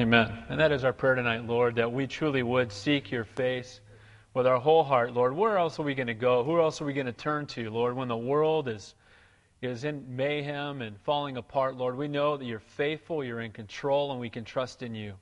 Amen. And that is our prayer tonight, Lord, that we truly would seek your face with our whole heart, Lord. Where else are we going to go? Who else are we going to turn to, Lord, when the world is, is in mayhem and falling apart, Lord? We know that you're faithful, you're in control, and we can trust in you.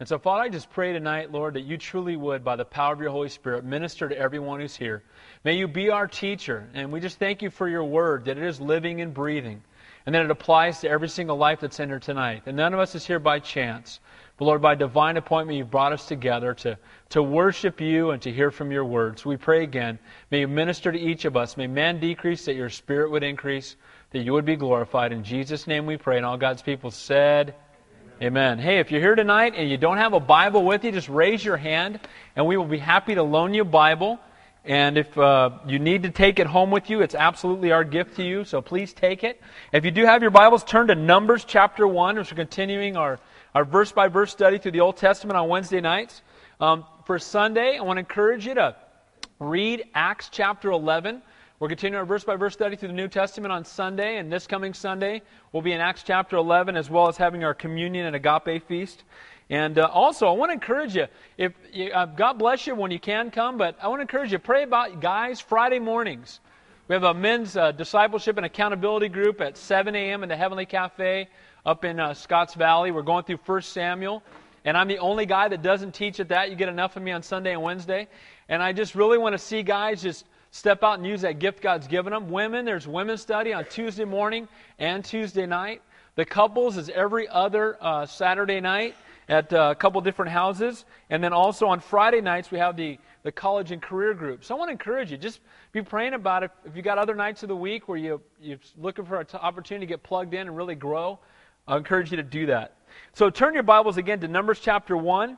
And so, Father, I just pray tonight, Lord, that you truly would, by the power of your Holy Spirit, minister to everyone who's here. May you be our teacher. And we just thank you for your word, that it is living and breathing, and then it applies to every single life that's in here tonight. And none of us is here by chance. But Lord, by divine appointment, you've brought us together to, to worship you and to hear from your words. We pray again, may you minister to each of us. May man decrease, that your spirit would increase, that you would be glorified. In Jesus' name we pray. And all God's people said, Amen. Hey, if you're here tonight and you don't have a Bible with you, just raise your hand and we will be happy to loan you a Bible. And if uh, you need to take it home with you, it's absolutely our gift to you, so please take it. If you do have your Bibles, turn to Numbers chapter 1, as we're continuing our our verse by verse study through the Old Testament on Wednesday nights. Um, for Sunday, I want to encourage you to read Acts chapter 11. We're continuing our verse by verse study through the New Testament on Sunday, and this coming Sunday we'll be in Acts chapter 11 as well as having our communion and agape feast. And uh, also, I want to encourage you, if you, uh, God bless you when you can come, but I want to encourage you, pray about guys Friday mornings. We have a men's uh, discipleship and accountability group at 7 a.m. in the Heavenly Cafe up in uh, Scotts Valley. We're going through 1 Samuel, and I'm the only guy that doesn't teach at that. You get enough of me on Sunday and Wednesday. And I just really want to see guys just step out and use that gift God's given them. Women, there's women's study on Tuesday morning and Tuesday night. The couples is every other uh, Saturday night at uh, a couple different houses. And then also on Friday nights, we have the, the college and career group. So I want to encourage you, just be praying about it. If you got other nights of the week where you, you're looking for an opportunity to get plugged in and really grow, I encourage you to do that. So turn your Bibles again to Numbers chapter 1.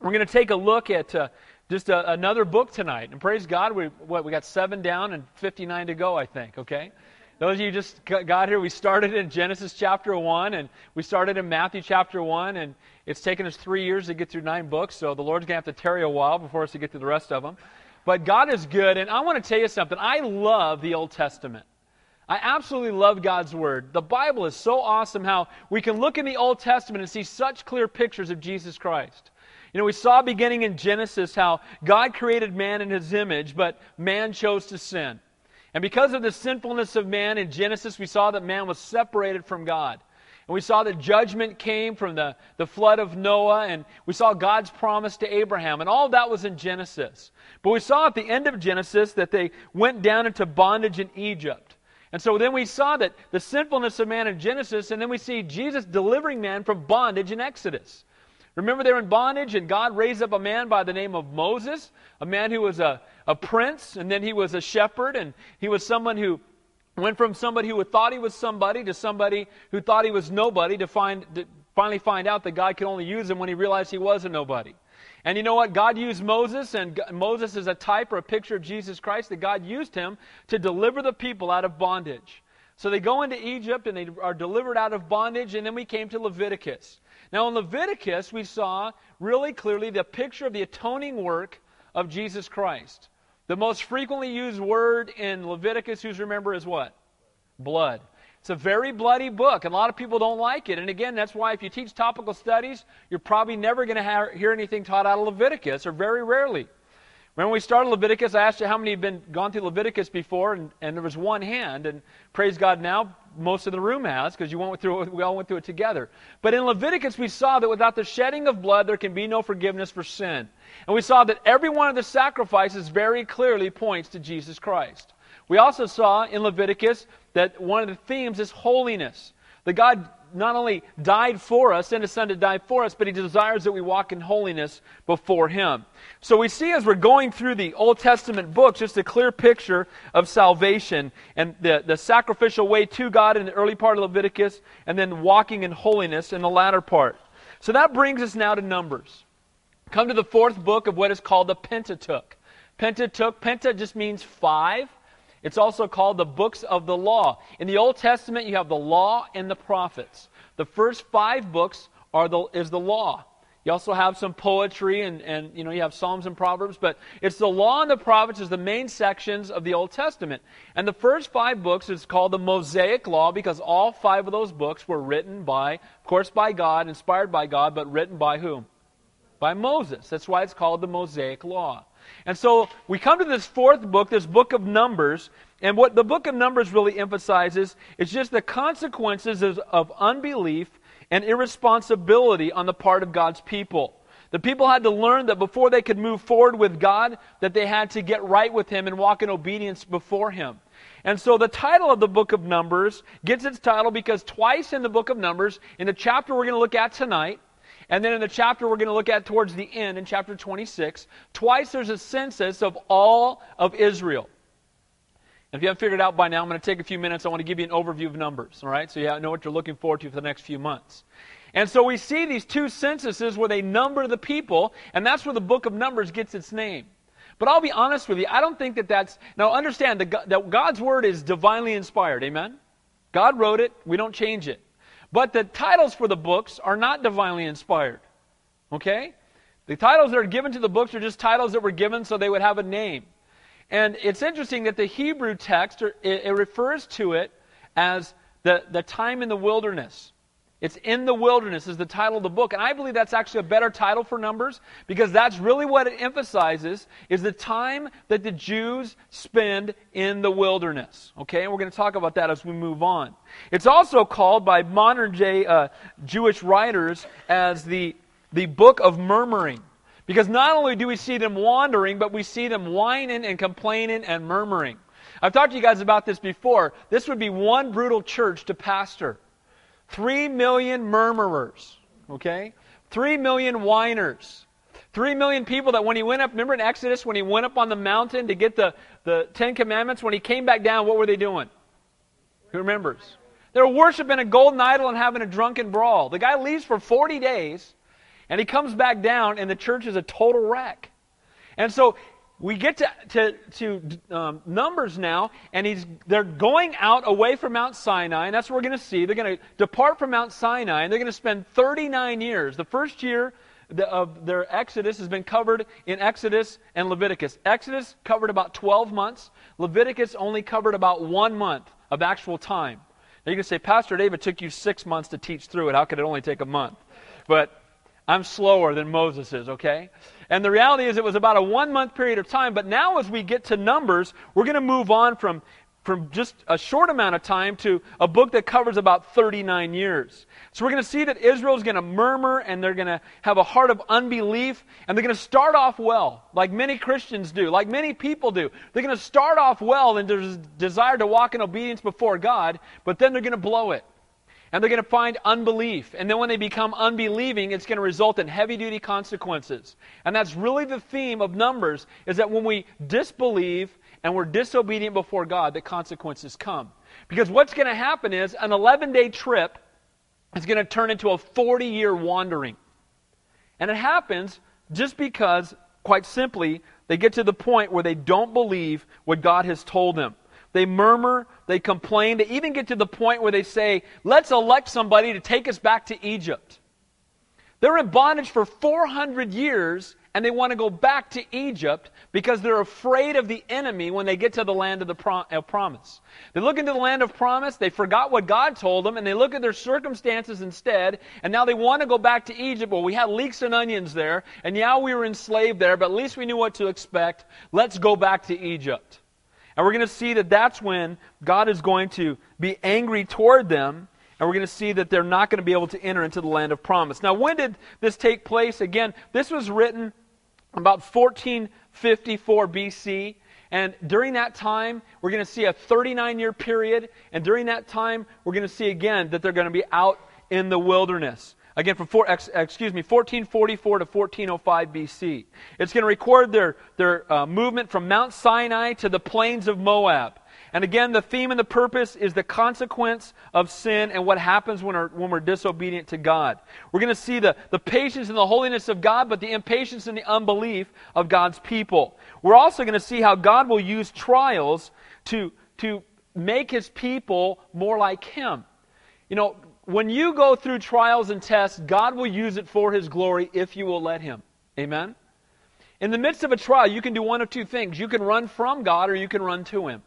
We're going to take a look at uh, just a, another book tonight. And praise God, we, what, we got seven down and 59 to go, I think, okay? Those of you just got here, we started in Genesis chapter 1, and we started in Matthew chapter 1, and it's taken us three years to get through nine books, so the Lord's going to have to tarry a while before us to get through the rest of them. But God is good, and I want to tell you something. I love the Old Testament. I absolutely love God's Word. The Bible is so awesome how we can look in the Old Testament and see such clear pictures of Jesus Christ. You know, we saw beginning in Genesis how God created man in his image, but man chose to sin. And because of the sinfulness of man in Genesis, we saw that man was separated from God. And we saw that judgment came from the, the flood of Noah, and we saw God's promise to Abraham. And all that was in Genesis. But we saw at the end of Genesis that they went down into bondage in Egypt. And so then we saw that the sinfulness of man in Genesis, and then we see Jesus delivering man from bondage in Exodus. Remember, they're in bondage, and God raised up a man by the name of Moses, a man who was a, a prince, and then he was a shepherd, and he was someone who went from somebody who thought he was somebody to somebody who thought he was nobody to, find, to finally find out that God could only use him when he realized he was a nobody. And you know what? God used Moses, and Moses is a type or a picture of Jesus Christ, that God used him to deliver the people out of bondage. So they go into Egypt and they are delivered out of bondage, and then we came to Leviticus. Now, in Leviticus, we saw really clearly the picture of the atoning work of Jesus Christ. The most frequently used word in Leviticus, who's remember, is what? Blood. It's a very bloody book, and a lot of people don't like it. And again, that's why if you teach topical studies, you're probably never going to hear anything taught out of Leviticus, or very rarely. When we started Leviticus, I asked you how many had been gone through Leviticus before, and, and there was one hand. And praise God, now most of the room has, because you went through it, we all went through it together. But in Leviticus, we saw that without the shedding of blood, there can be no forgiveness for sin. And we saw that every one of the sacrifices very clearly points to Jesus Christ. We also saw in Leviticus that one of the themes is holiness. That God not only died for us, sent his son to die for us, but he desires that we walk in holiness before him. So we see as we're going through the Old Testament books just a clear picture of salvation and the, the sacrificial way to God in the early part of Leviticus, and then walking in holiness in the latter part. So that brings us now to Numbers. Come to the fourth book of what is called the Pentateuch. Pentateuch, Penta just means five. It's also called the books of the law. In the Old Testament, you have the law and the prophets. The first five books are the, is the law. You also have some poetry and, and you know you have Psalms and Proverbs, but it's the law and the prophets is the main sections of the Old Testament. And the first five books is called the Mosaic Law because all five of those books were written by, of course, by God, inspired by God, but written by whom? By Moses. That's why it's called the Mosaic Law. And so we come to this fourth book, this book of Numbers, and what the book of Numbers really emphasizes is just the consequences of, unbelief and irresponsibility on the part of God's people. The people had to learn that before they could move forward with God, that they had to get right with Him and walk in obedience before Him. And so the title of the book of Numbers gets its title because twice in the book of Numbers, in the chapter we're going to look at tonight, and then in the chapter we're going to look at towards the end, in chapter 26, twice there's a census of all of Israel. And if you haven't figured it out by now, I'm going to take a few minutes. I want to give you an overview of numbers, all right? So you know what you're looking forward to for the next few months. And so we see these two censuses where they number the people, and that's where the book of Numbers gets its name. But I'll be honest with you, I don't think that that's. Now, understand that God's word is divinely inspired, amen? God wrote it, we don't change it. But the titles for the books are not divinely inspired, okay? The titles that are given to the books are just titles that were given so they would have a name. And it's interesting that the Hebrew text, it, refers to it as the, the time in the wilderness. It's in the wilderness is the title of the book. And I believe that's actually a better title for Numbers because that's really what it emphasizes is the time that the Jews spend in the wilderness. Okay, and we're going to talk about that as we move on. It's also called by modern day uh, Jewish writers as the, the book of murmuring. Because not only do we see them wandering, but we see them whining and complaining and murmuring. I've talked to you guys about this before. This would be one brutal church to pastor. Three million murmurers, okay? Three million whiners. Three million people that when he went up, remember in Exodus when he went up on the mountain to get the, the Ten Commandments, when he came back down, what were they doing? Who remembers? They were worshiping a golden idol and having a drunken brawl. The guy leaves for 40 days and he comes back down, and the church is a total wreck. And so we get to, to, to um, Numbers now, and he's, they're going out away from Mount Sinai, and that's what we're going to see. They're going to depart from Mount Sinai, and they're going to spend 39 years. The first year of their Exodus has been covered in Exodus and Leviticus. Exodus covered about 12 months, Leviticus only covered about one month of actual time. Now you can say, Pastor David took you six months to teach through it. How could it only take a month? But I'm slower than Moses is, okay? And the reality is, it was about a one month period of time, but now as we get to Numbers, we're going to move on from, from just a short amount of time to a book that covers about 39 years. So we're going to see that Israel is going to murmur and they're going to have a heart of unbelief, and they're going to start off well, like many Christians do, like many people do. They're going to start off well and there's desire to walk in obedience before God, but then they're going to blow it and they're going to find unbelief. And then when they become unbelieving, it's going to result in heavy duty consequences. And that's really the theme of Numbers is that when we disbelieve and we're disobedient before God, the consequences come. Because what's going to happen is an 11 day trip is going to turn into a 40 year wandering. And it happens just because, quite simply, they get to the point where they don't believe what God has told them. They murmur, they complain, they even get to the point where they say, let's elect somebody to take us back to Egypt. They're in bondage for 400 years and they want to go back to Egypt because they're afraid of the enemy when they get to the land of the promise. They look into the land of promise, they forgot what God told them, and they look at their circumstances instead, and now they want to go back to Egypt. Well, we had leeks and onions there, and yeah, we were enslaved there, but at least we knew what to expect. Let's go back to Egypt. And we're going to see that that's when God is going to be angry toward them. And we're going to see that they're not going to be able to enter into the land of promise. Now, when did this take place? Again, this was written about 1454 BC. And during that time, we're going to see a 39 year period. And during that time, we're going to see again that they're going to be out in the wilderness. Again, from four, excuse me, 1444 to 1405 BC. It's going to record their, their uh, movement from Mount Sinai to the plains of Moab. And again, the theme and the purpose is the consequence of sin and what happens when we're, when we're disobedient to God. We're going to see the, the patience and the holiness of God, but the impatience and the unbelief of God's people. We're also going to see how God will use trials to, to make his people more like him. You know, when you go through trials and tests, God will use it for His glory if you will let Him. Amen? In the midst of a trial, you can do one of two things. You can run from God or you can run to Him.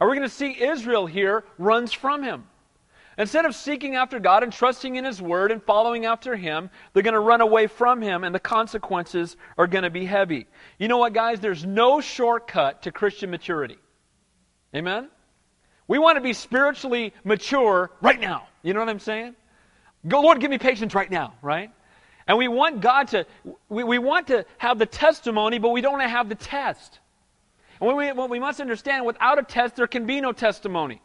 And we're going to see Israel here runs from Him. Instead of seeking after God and trusting in His Word and following after Him, they're going to run away from Him, and the consequences are going to be heavy. You know what, guys? There's no shortcut to Christian maturity. Amen? We want to be spiritually mature right now. You know what I'm saying? Go, Lord, give me patience right now, right? And we want God to, we, we want to have the testimony, but we don't have the test. And we, what we must understand, without a test, there can be no testimony.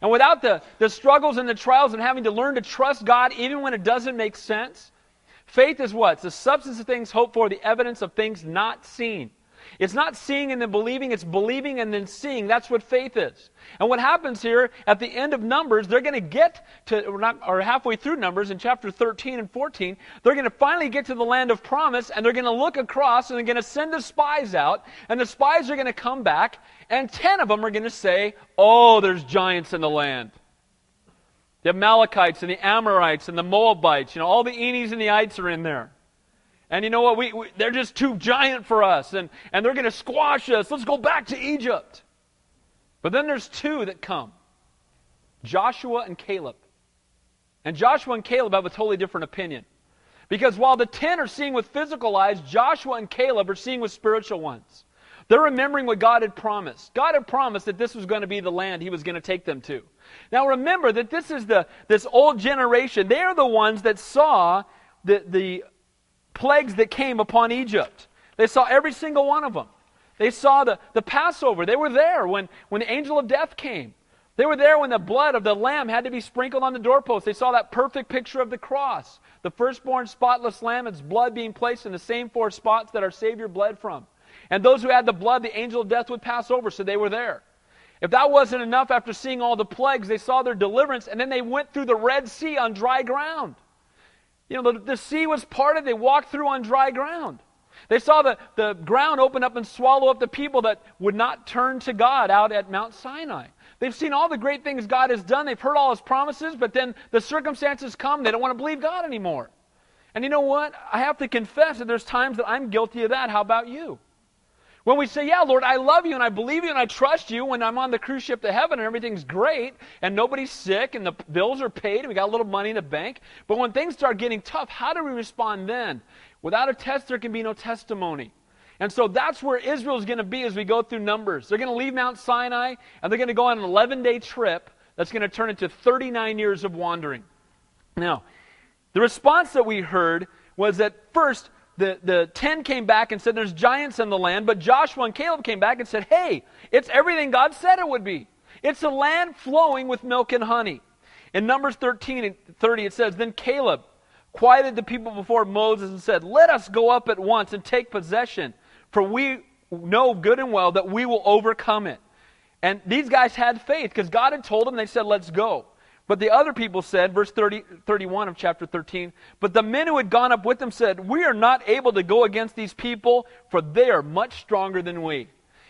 And without the, the struggles and the trials and having to learn to trust God even when it doesn't make sense, faith is what? It's the substance of things hoped for, the evidence of things not seen. It's not seeing and then believing, it's believing and then seeing. That's what faith is. And what happens here at the end of Numbers, they're going to get to, or, not, or halfway through Numbers in chapter 13 and 14, they're going to finally get to the land of promise and they're going to look across and they're going to send the spies out. And the spies are going to come back and 10 of them are going to say, Oh, there's giants in the land. The Amalekites and the Amorites and the Moabites, you know, all the Enis and the Ites are in there. And you know what? We, we, they're just too giant for us, and, and they're going to squash us. Let's go back to Egypt. But then there's two that come Joshua and Caleb. And Joshua and Caleb have a totally different opinion. Because while the ten are seeing with physical eyes, Joshua and Caleb are seeing with spiritual ones. They're remembering what God had promised. God had promised that this was going to be the land he was going to take them to. Now remember that this is the this old generation. They are the ones that saw the, the plagues that came upon Egypt. They saw every single one of them. They saw the, the Passover. They were there when, when the angel of death came. They were there when the blood of the lamb had to be sprinkled on the doorpost. They saw that perfect picture of the cross. The firstborn spotless lamb, its blood being placed in the same four spots that our Savior bled from. And those who had the blood, the angel of death would pass over, so they were there. If that wasn't enough, after seeing all the plagues, they saw their deliverance, and then they went through the Red Sea on dry ground. You know, the, the sea was parted, they walked through on dry ground. They saw the, the ground open up and swallow up the people that would not turn to God out at Mount Sinai. They've seen all the great things God has done. They've heard all his promises, but then the circumstances come. They don't want to believe God anymore. And you know what? I have to confess that there's times that I'm guilty of that. How about you? When we say, Yeah, Lord, I love you and I believe you and I trust you when I'm on the cruise ship to heaven and everything's great and nobody's sick and the bills are paid and we got a little money in the bank. But when things start getting tough, how do we respond then? Without a test, there can be no testimony. And so that's where Israel is going to be as we go through Numbers. They're going to leave Mount Sinai and they're going to go on an 11 day trip that's going to turn into 39 years of wandering. Now, the response that we heard was that first, the, the 10 came back and said, There's giants in the land. But Joshua and Caleb came back and said, Hey, it's everything God said it would be. It's a land flowing with milk and honey. In Numbers 13 and 30, it says, Then Caleb quieted the people before Moses and said, Let us go up at once and take possession, for we know good and well that we will overcome it. And these guys had faith because God had told them, they said, Let's go. But the other people said, verse 30, 31 of chapter 13, but the men who had gone up with them said, We are not able to go against these people, for they are much stronger than we.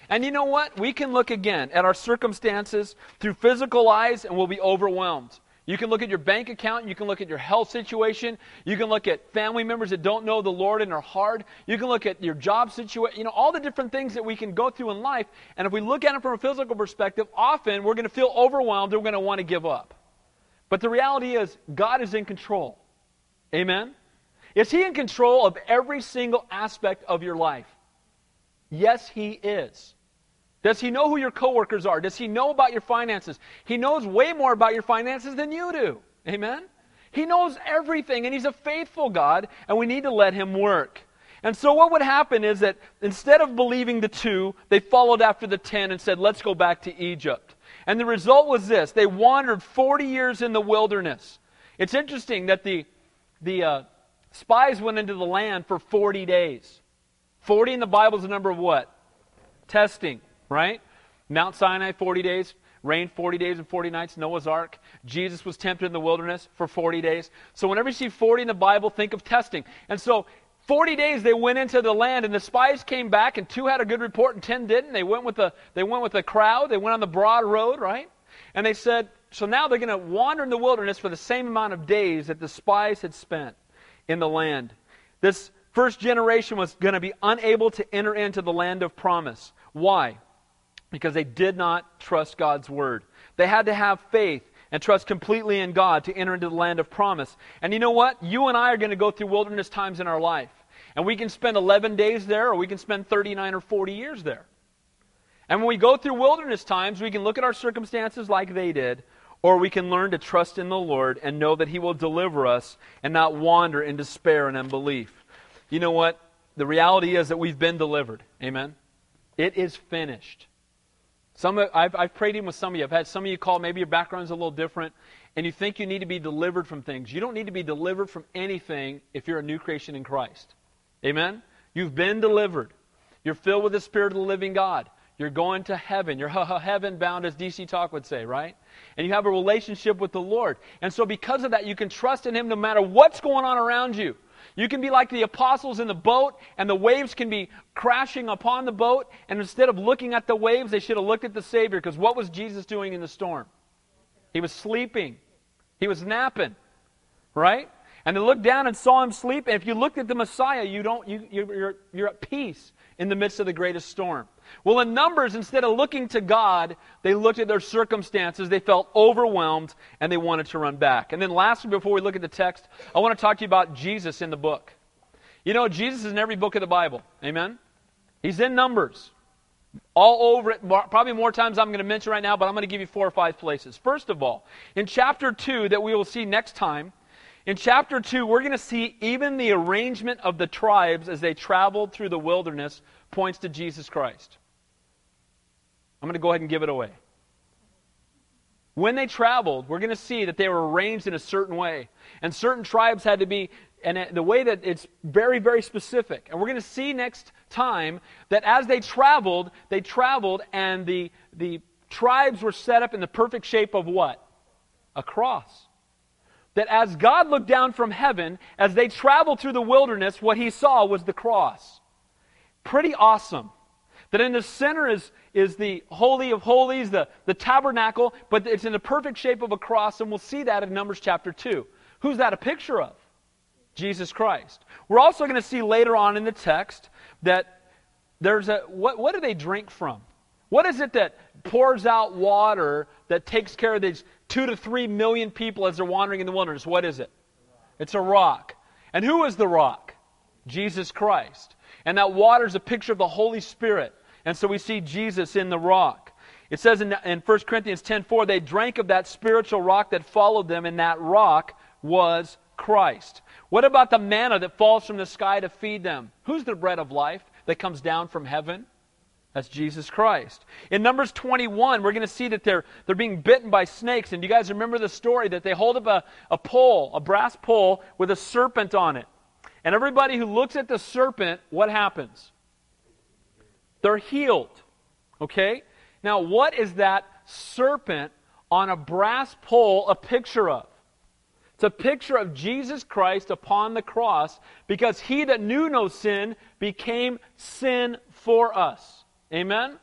And you know what? We can look again at our circumstances through physical eyes and we'll be overwhelmed. You can look at your bank account, you can look at your health situation, you can look at family members that don't know the Lord and are hard, you can look at your job situation, you know, all the different things that we can go through in life. And if we look at it from a physical perspective, often we're going to feel overwhelmed and we're going to want to give up. But the reality is, God is in control. Amen? Is He in control of every single aspect of your life? Yes, He is. Does He know who your coworkers are? Does He know about your finances? He knows way more about your finances than you do. Amen? He knows everything, and He's a faithful God, and we need to let Him work. And so, what would happen is that instead of believing the two, they followed after the ten and said, Let's go back to Egypt. And the result was this they wandered 40 years in the wilderness. It's interesting that the, the uh, spies went into the land for 40 days. 40 in the Bible is the number of what? Testing, right? Mount Sinai, 40 days. Rain 40 days and 40 nights, Noah's Ark. Jesus was tempted in the wilderness for 40 days. So, whenever you see 40 in the Bible, think of testing. And so, 40 days they went into the land, and the spies came back, and two had a good report, and 10 didn't. They went with the, they went with the crowd. They went on the broad road, right? And they said, so now they're going to wander in the wilderness for the same amount of days that the spies had spent in the land. This first generation was going to be unable to enter into the land of promise. Why? Because they did not trust God's word. They had to have faith and trust completely in God to enter into the land of promise. And you know what? You and I are going to go through wilderness times in our life. And we can spend 11 days there, or we can spend 39 or 40 years there. And when we go through wilderness times, we can look at our circumstances like they did, or we can learn to trust in the Lord and know that He will deliver us and not wander in despair and unbelief. You know what? The reality is that we've been delivered. Amen? It is finished. Some, I've, I've prayed in with some of you. I've had some of you call. Maybe your background's a little different, and you think you need to be delivered from things. You don't need to be delivered from anything if you're a new creation in Christ. Amen? You've been delivered. You're filled with the Spirit of the living God. You're going to heaven. You're heaven bound, as DC Talk would say, right? And you have a relationship with the Lord. And so, because of that, you can trust in Him no matter what's going on around you. You can be like the apostles in the boat, and the waves can be crashing upon the boat, and instead of looking at the waves, they should have looked at the Savior, because what was Jesus doing in the storm? He was sleeping, he was napping, right? And they looked down and saw him sleep. And if you looked at the Messiah, you don't, you, you're, you're at peace in the midst of the greatest storm. Well, in Numbers, instead of looking to God, they looked at their circumstances, they felt overwhelmed, and they wanted to run back. And then, lastly, before we look at the text, I want to talk to you about Jesus in the book. You know, Jesus is in every book of the Bible. Amen? He's in Numbers. All over it, probably more times I'm going to mention right now, but I'm going to give you four or five places. First of all, in chapter 2, that we will see next time, in chapter 2, we're going to see even the arrangement of the tribes as they traveled through the wilderness points to Jesus Christ. I'm going to go ahead and give it away. When they traveled, we're going to see that they were arranged in a certain way. And certain tribes had to be, and the way that it's very, very specific. And we're going to see next time that as they traveled, they traveled and the, the tribes were set up in the perfect shape of what? A cross. That as God looked down from heaven, as they traveled through the wilderness, what he saw was the cross. Pretty awesome. That in the center is, is the Holy of Holies, the, the tabernacle, but it's in the perfect shape of a cross, and we'll see that in Numbers chapter 2. Who's that a picture of? Jesus Christ. We're also going to see later on in the text that there's a what, what do they drink from? What is it that pours out water that takes care of these two to three million people as they're wandering in the wilderness? What is it? It's a rock. And who is the rock? Jesus Christ. And that water is a picture of the Holy Spirit. And so we see Jesus in the rock. It says in, in 1 Corinthians 10:4, they drank of that spiritual rock that followed them, and that rock was Christ. What about the manna that falls from the sky to feed them? Who's the bread of life that comes down from heaven? That's Jesus Christ. In Numbers 21, we're going to see that they're, they're being bitten by snakes. And you guys remember the story that they hold up a, a pole, a brass pole, with a serpent on it. And everybody who looks at the serpent, what happens? They're healed. Okay? Now, what is that serpent on a brass pole a picture of? It's a picture of Jesus Christ upon the cross because he that knew no sin became sin for us. Amen?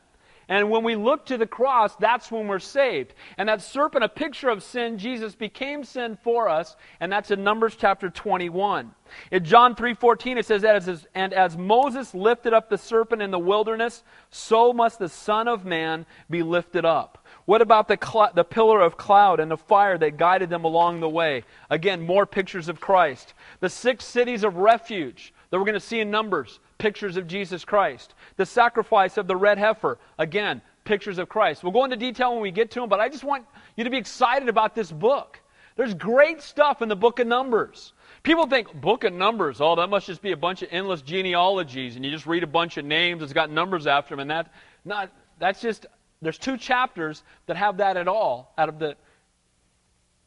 And when we look to the cross, that's when we're saved. And that serpent, a picture of sin, Jesus became sin for us, and that's in Numbers chapter 21. In John 3:14 it says that as, and as Moses lifted up the serpent in the wilderness, so must the son of man be lifted up. What about the, cl- the pillar of cloud and the fire that guided them along the way? Again, more pictures of Christ. The six cities of refuge that we're going to see in Numbers, pictures of Jesus Christ. The sacrifice of the red heifer, again, pictures of Christ. We'll go into detail when we get to them, but I just want you to be excited about this book. There's great stuff in the book of Numbers. People think, book of Numbers, oh, that must just be a bunch of endless genealogies, and you just read a bunch of names that's got numbers after them, and that, not, that's just, there's two chapters that have that at all out of the,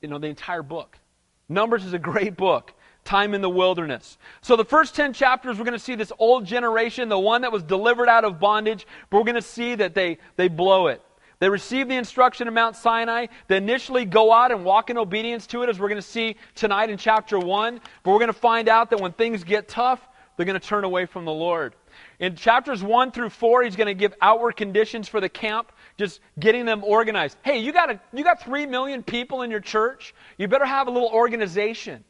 you know, the entire book. Numbers is a great book time in the wilderness. So, the first 10 chapters, we're going to see this old generation, the one that was delivered out of bondage, but we're going to see that they, they blow it. They receive the instruction of Mount Sinai. They initially go out and walk in obedience to it, as we're going to see tonight in chapter 1. But we're going to find out that when things get tough, they're going to turn away from the Lord. In chapters 1 through 4, he's going to give outward conditions for the camp just getting them organized. Hey, you got, a, you got 3 million people in your church. You better have a little organization.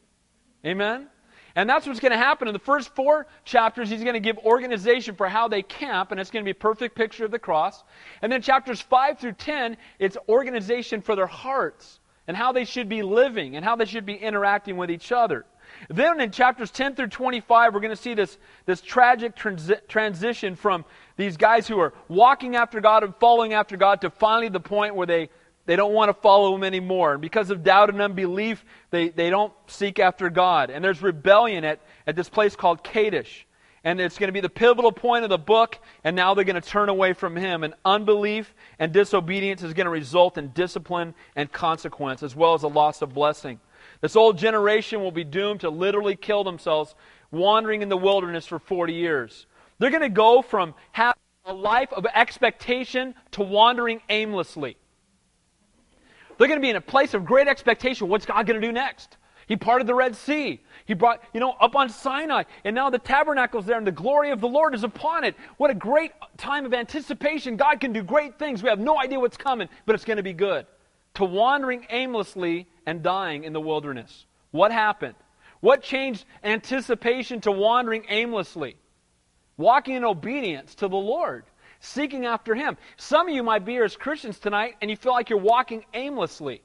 Amen? And that's what's going to happen. In the first four chapters, he's going to give organization for how they camp, and it's going to be a perfect picture of the cross. And then chapters 5 through 10, it's organization for their hearts and how they should be living and how they should be interacting with each other. Then in chapters 10 through 25, we're going to see this, this tragic transi- transition from these guys who are walking after God and following after God to finally the point where they they don't want to follow him anymore. And because of doubt and unbelief, they, they don't seek after God. And there's rebellion at, at this place called Kadesh. And it's going to be the pivotal point of the book, and now they're going to turn away from him. And unbelief and disobedience is going to result in discipline and consequence, as well as a loss of blessing. This old generation will be doomed to literally kill themselves wandering in the wilderness for 40 years. They're going to go from having a life of expectation to wandering aimlessly. They're going to be in a place of great expectation. What's God going to do next? He parted the Red Sea. He brought, you know, up on Sinai. And now the tabernacle's there and the glory of the Lord is upon it. What a great time of anticipation. God can do great things. We have no idea what's coming, but it's going to be good. To wandering aimlessly and dying in the wilderness. What happened? What changed anticipation to wandering aimlessly? Walking in obedience to the Lord seeking after Him. Some of you might be here as Christians tonight and you feel like you're walking aimlessly.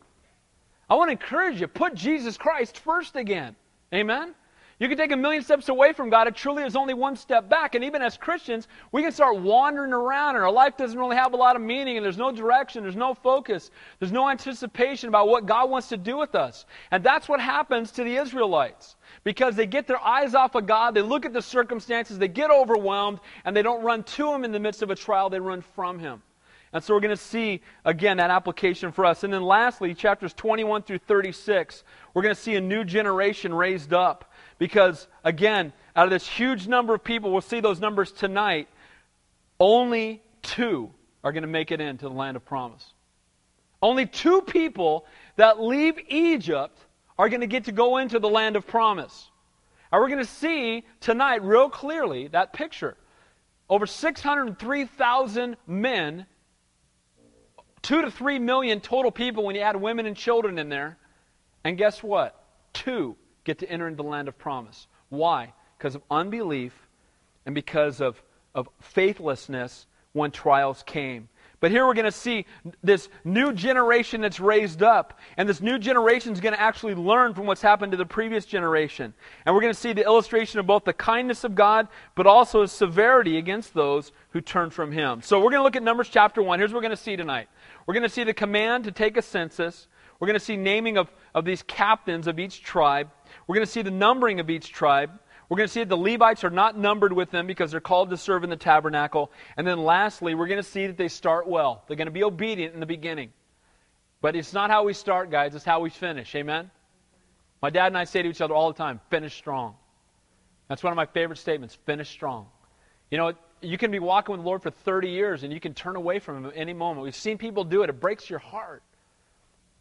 I want to encourage you, put Jesus Christ first again. Amen? You can take a million steps away from God. It truly is only one step back. And even as Christians, we can start wandering around, and our life doesn't really have a lot of meaning, and there's no direction, there's no focus, there's no anticipation about what God wants to do with us. And that's what happens to the Israelites. Because they get their eyes off of God, they look at the circumstances, they get overwhelmed, and they don't run to Him in the midst of a trial, they run from Him. And so we're going to see, again, that application for us. And then lastly, chapters 21 through 36, we're going to see a new generation raised up. Because, again, out of this huge number of people, we'll see those numbers tonight, only two are going to make it into the land of promise. Only two people that leave Egypt are going to get to go into the land of promise. And we're going to see tonight, real clearly, that picture. Over 603,000 men, two to three million total people when you add women and children in there. And guess what? Two get to enter into the land of promise. Why? Because of unbelief and because of, of faithlessness when trials came. But here we're going to see this new generation that's raised up. And this new generation is going to actually learn from what's happened to the previous generation. And we're going to see the illustration of both the kindness of God, but also his severity against those who turn from him. So we're going to look at Numbers chapter 1. Here's what we're going to see tonight. We're going to see the command to take a census. We're going to see naming of, of these captains of each tribe. We're going to see the numbering of each tribe. We're going to see that the Levites are not numbered with them because they're called to serve in the tabernacle. And then lastly, we're going to see that they start well. They're going to be obedient in the beginning. But it's not how we start, guys, it's how we finish. Amen? My dad and I say to each other all the time finish strong. That's one of my favorite statements finish strong. You know, you can be walking with the Lord for 30 years and you can turn away from Him at any moment. We've seen people do it, it breaks your heart.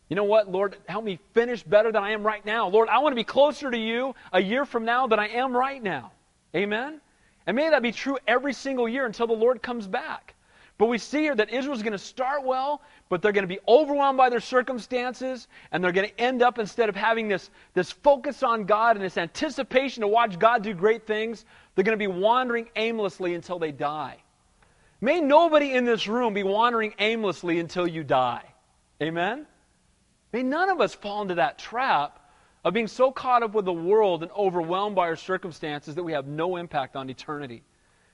You know what, Lord, help me finish better than I am right now. Lord, I want to be closer to you a year from now than I am right now. Amen? And may that be true every single year until the Lord comes back. But we see here that Israel's going to start well, but they're going to be overwhelmed by their circumstances, and they're going to end up, instead of having this, this focus on God and this anticipation to watch God do great things, they're going to be wandering aimlessly until they die. May nobody in this room be wandering aimlessly until you die. Amen? May none of us fall into that trap of being so caught up with the world and overwhelmed by our circumstances that we have no impact on eternity.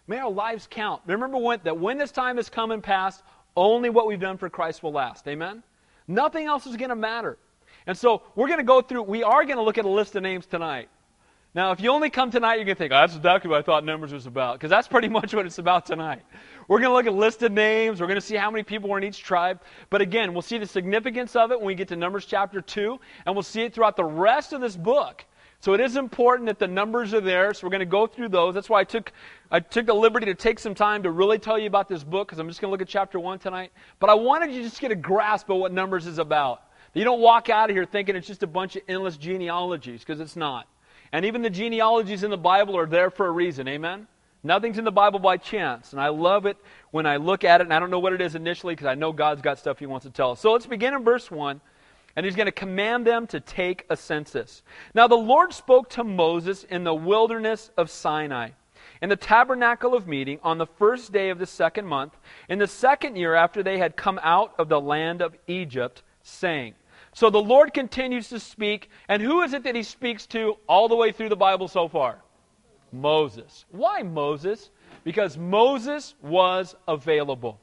May our lives count. Remember when, that when this time has come and passed, only what we've done for Christ will last. Amen? Nothing else is going to matter. And so we're going to go through, we are going to look at a list of names tonight. Now, if you only come tonight, you're going to think, oh, that's exactly what I thought Numbers was about, because that's pretty much what it's about tonight. We're going to look at listed names. We're going to see how many people were in each tribe. But again, we'll see the significance of it when we get to Numbers chapter 2, and we'll see it throughout the rest of this book. So it is important that the numbers are there. So we're going to go through those. That's why I took I took the liberty to take some time to really tell you about this book because I'm just going to look at chapter 1 tonight. But I wanted you to just get a grasp of what Numbers is about. You don't walk out of here thinking it's just a bunch of endless genealogies because it's not. And even the genealogies in the Bible are there for a reason. Amen? Nothing's in the Bible by chance. And I love it when I look at it, and I don't know what it is initially because I know God's got stuff He wants to tell us. So let's begin in verse 1. And he's going to command them to take a census. Now, the Lord spoke to Moses in the wilderness of Sinai, in the tabernacle of meeting, on the first day of the second month, in the second year after they had come out of the land of Egypt, saying, So the Lord continues to speak, and who is it that he speaks to all the way through the Bible so far? Moses. Why Moses? Because Moses was available.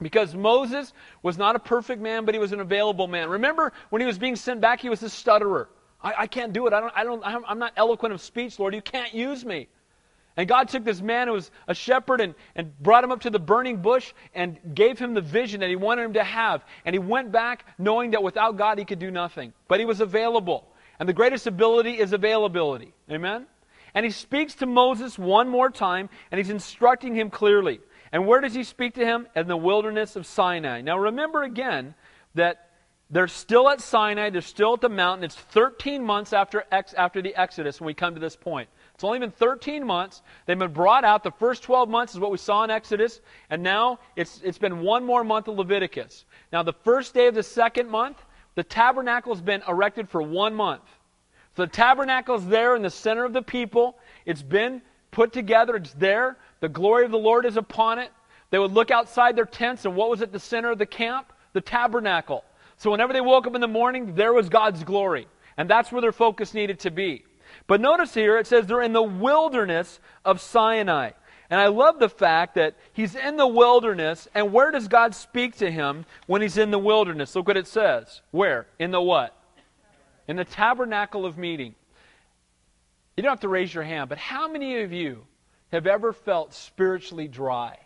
Because Moses was not a perfect man, but he was an available man. Remember when he was being sent back, he was a stutterer. I, I can't do it. I don't, I don't, I'm not eloquent of speech, Lord. You can't use me. And God took this man who was a shepherd and, and brought him up to the burning bush and gave him the vision that he wanted him to have. And he went back knowing that without God he could do nothing. But he was available. And the greatest ability is availability. Amen? And he speaks to Moses one more time, and he's instructing him clearly. And where does he speak to him? In the wilderness of Sinai. Now remember again that they're still at Sinai, they're still at the mountain. It's 13 months after, ex, after the Exodus when we come to this point. It's only been 13 months. They've been brought out. The first 12 months is what we saw in Exodus. And now it's, it's been one more month of Leviticus. Now, the first day of the second month, the tabernacle has been erected for one month. So the is there in the center of the people. It's been put together. It's there. The glory of the Lord is upon it. They would look outside their tents, and what was at the center of the camp? The tabernacle. So whenever they woke up in the morning, there was God's glory. And that's where their focus needed to be. But notice here, it says they're in the wilderness of Sinai. And I love the fact that he's in the wilderness, and where does God speak to him when he's in the wilderness? Look what it says. Where? In the what? In the tabernacle of meeting. You don't have to raise your hand, but how many of you have ever felt spiritually dry?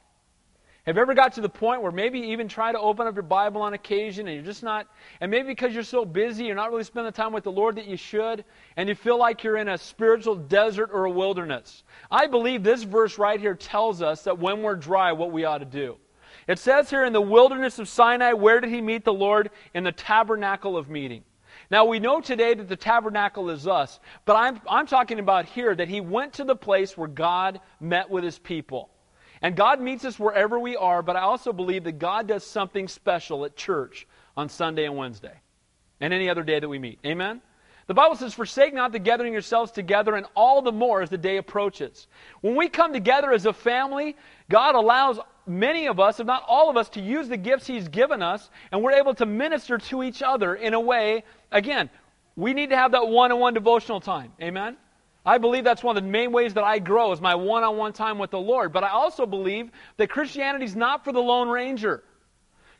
Have you ever got to the point where maybe even try to open up your Bible on occasion and you're just not, and maybe because you're so busy, you're not really spending the time with the Lord that you should, and you feel like you're in a spiritual desert or a wilderness? I believe this verse right here tells us that when we're dry, what we ought to do. It says here in the wilderness of Sinai, where did he meet the Lord? In the tabernacle of meeting. Now, we know today that the tabernacle is us, but I'm, I'm talking about here that he went to the place where God met with his people. And God meets us wherever we are, but I also believe that God does something special at church on Sunday and Wednesday and any other day that we meet. Amen? The Bible says, Forsake not the gathering yourselves together, and all the more as the day approaches. When we come together as a family, God allows many of us, if not all of us, to use the gifts He's given us, and we're able to minister to each other in a way, again, we need to have that one on one devotional time. Amen? I believe that's one of the main ways that I grow is my one on one time with the Lord. But I also believe that Christianity is not for the Lone Ranger.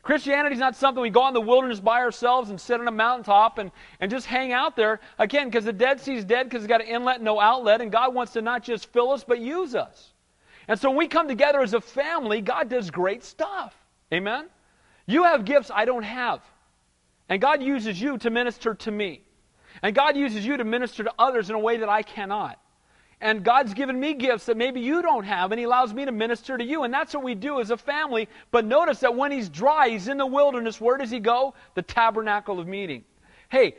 Christianity is not something we go out in the wilderness by ourselves and sit on a mountaintop and, and just hang out there. Again, because the Dead Sea is dead because it's got an inlet, and no outlet, and God wants to not just fill us, but use us. And so when we come together as a family, God does great stuff. Amen? You have gifts I don't have. And God uses you to minister to me. And God uses you to minister to others in a way that I cannot. And God's given me gifts that maybe you don't have, and He allows me to minister to you. And that's what we do as a family. But notice that when He's dry, He's in the wilderness. Where does He go? The tabernacle of meeting. Hey,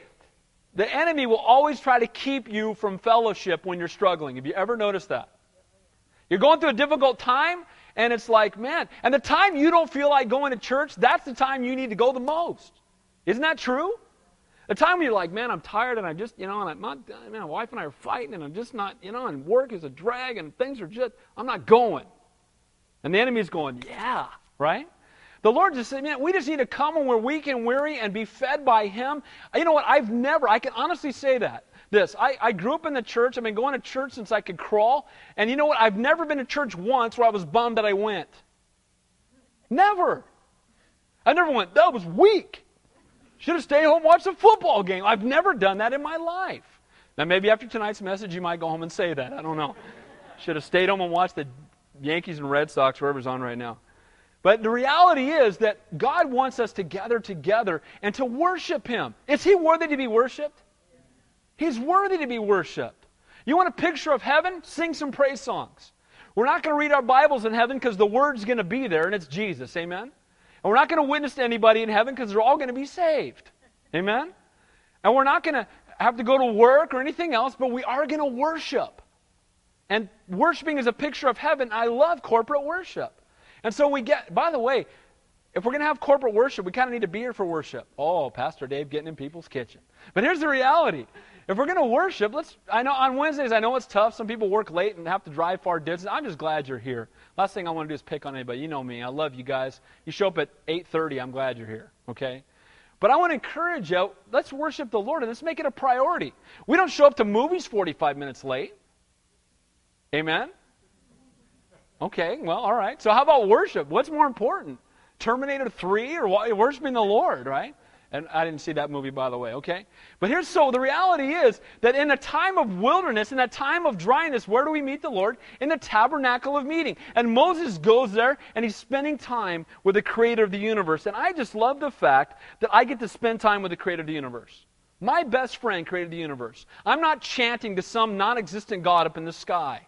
the enemy will always try to keep you from fellowship when you're struggling. Have you ever noticed that? You're going through a difficult time, and it's like, man, and the time you don't feel like going to church, that's the time you need to go the most. Isn't that true? The time when you're like, man, I'm tired and I just, you know, and I'm not, man, my wife and I are fighting and I'm just not, you know, and work is a drag and things are just, I'm not going. And the enemy's going, yeah, right? The Lord just said, man, we just need to come when we're weak and weary and be fed by Him. You know what? I've never, I can honestly say that this. I, I grew up in the church. I've been going to church since I could crawl. And you know what? I've never been to church once where I was bummed that I went. Never. I never went, that was weak. Should have stayed home and watched a football game. I've never done that in my life. Now, maybe after tonight's message, you might go home and say that. I don't know. Should have stayed home and watched the Yankees and Red Sox, whoever's on right now. But the reality is that God wants us to gather together and to worship Him. Is He worthy to be worshiped? He's worthy to be worshiped. You want a picture of heaven? Sing some praise songs. We're not going to read our Bibles in heaven because the Word's going to be there and it's Jesus. Amen? And we're not going to witness to anybody in heaven because they're all going to be saved. Amen? And we're not going to have to go to work or anything else, but we are going to worship. And worshiping is a picture of heaven. I love corporate worship. And so we get, by the way, if we're going to have corporate worship, we kind of need to be here for worship. Oh, Pastor Dave getting in people's kitchen. But here's the reality. If we're going to worship, let's, I know on Wednesdays, I know it's tough. Some people work late and have to drive far distance. I'm just glad you're here. Last thing I want to do is pick on anybody. You know me. I love you guys. You show up at 8.30, I'm glad you're here. Okay? But I want to encourage you, let's worship the Lord and let's make it a priority. We don't show up to movies 45 minutes late. Amen? Okay, well, all right. So how about worship? What's more important? Terminator 3 or worshiping the Lord, right? And I didn't see that movie, by the way, okay? But here's so the reality is that in a time of wilderness, in a time of dryness, where do we meet the Lord? In the tabernacle of meeting. And Moses goes there and he's spending time with the creator of the universe. And I just love the fact that I get to spend time with the creator of the universe. My best friend created the universe. I'm not chanting to some non existent God up in the sky.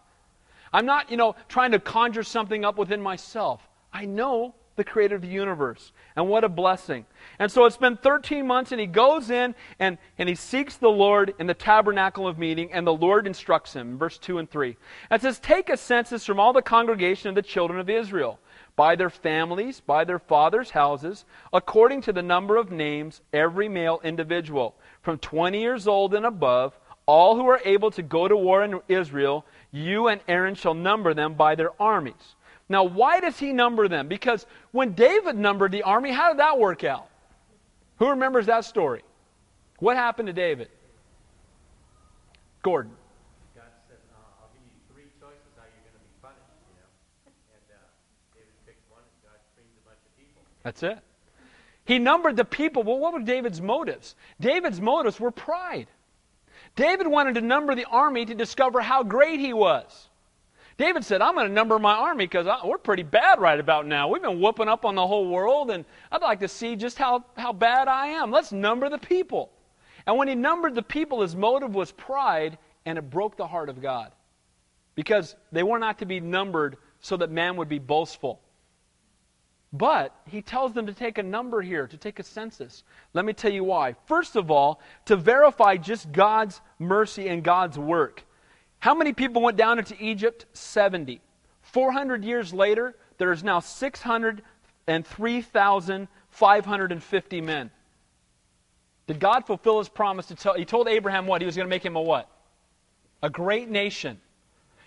I'm not, you know, trying to conjure something up within myself. I know the creator of the universe. And what a blessing. And so it's been 13 months, and he goes in and, and he seeks the Lord in the tabernacle of meeting, and the Lord instructs him. Verse 2 and 3. And it says, Take a census from all the congregation of the children of Israel, by their families, by their fathers' houses, according to the number of names, every male individual, from 20 years old and above, all who are able to go to war in Israel you and Aaron shall number them by their armies. Now, why does he number them? Because when David numbered the army, how did that work out? Who remembers that story? What happened to David? Gordon. God said, I'll give you three choices how you're going to be punished, you know. And uh, David picked one, and God freed a bunch of people. That's it. He numbered the people. Well, what were David's motives? David's motives were pride. David wanted to number the army to discover how great he was. David said, I'm going to number my army because we're pretty bad right about now. We've been whooping up on the whole world, and I'd like to see just how, how bad I am. Let's number the people. And when he numbered the people, his motive was pride, and it broke the heart of God. Because they were not to be numbered so that man would be boastful. But he tells them to take a number here, to take a census. Let me tell you why. First of all, to verify just God's mercy and God's work. How many people went down into Egypt? 70. 400 years later, there is now 603,550 men. Did God fulfill his promise to tell? He told Abraham what? He was going to make him a what? A great nation.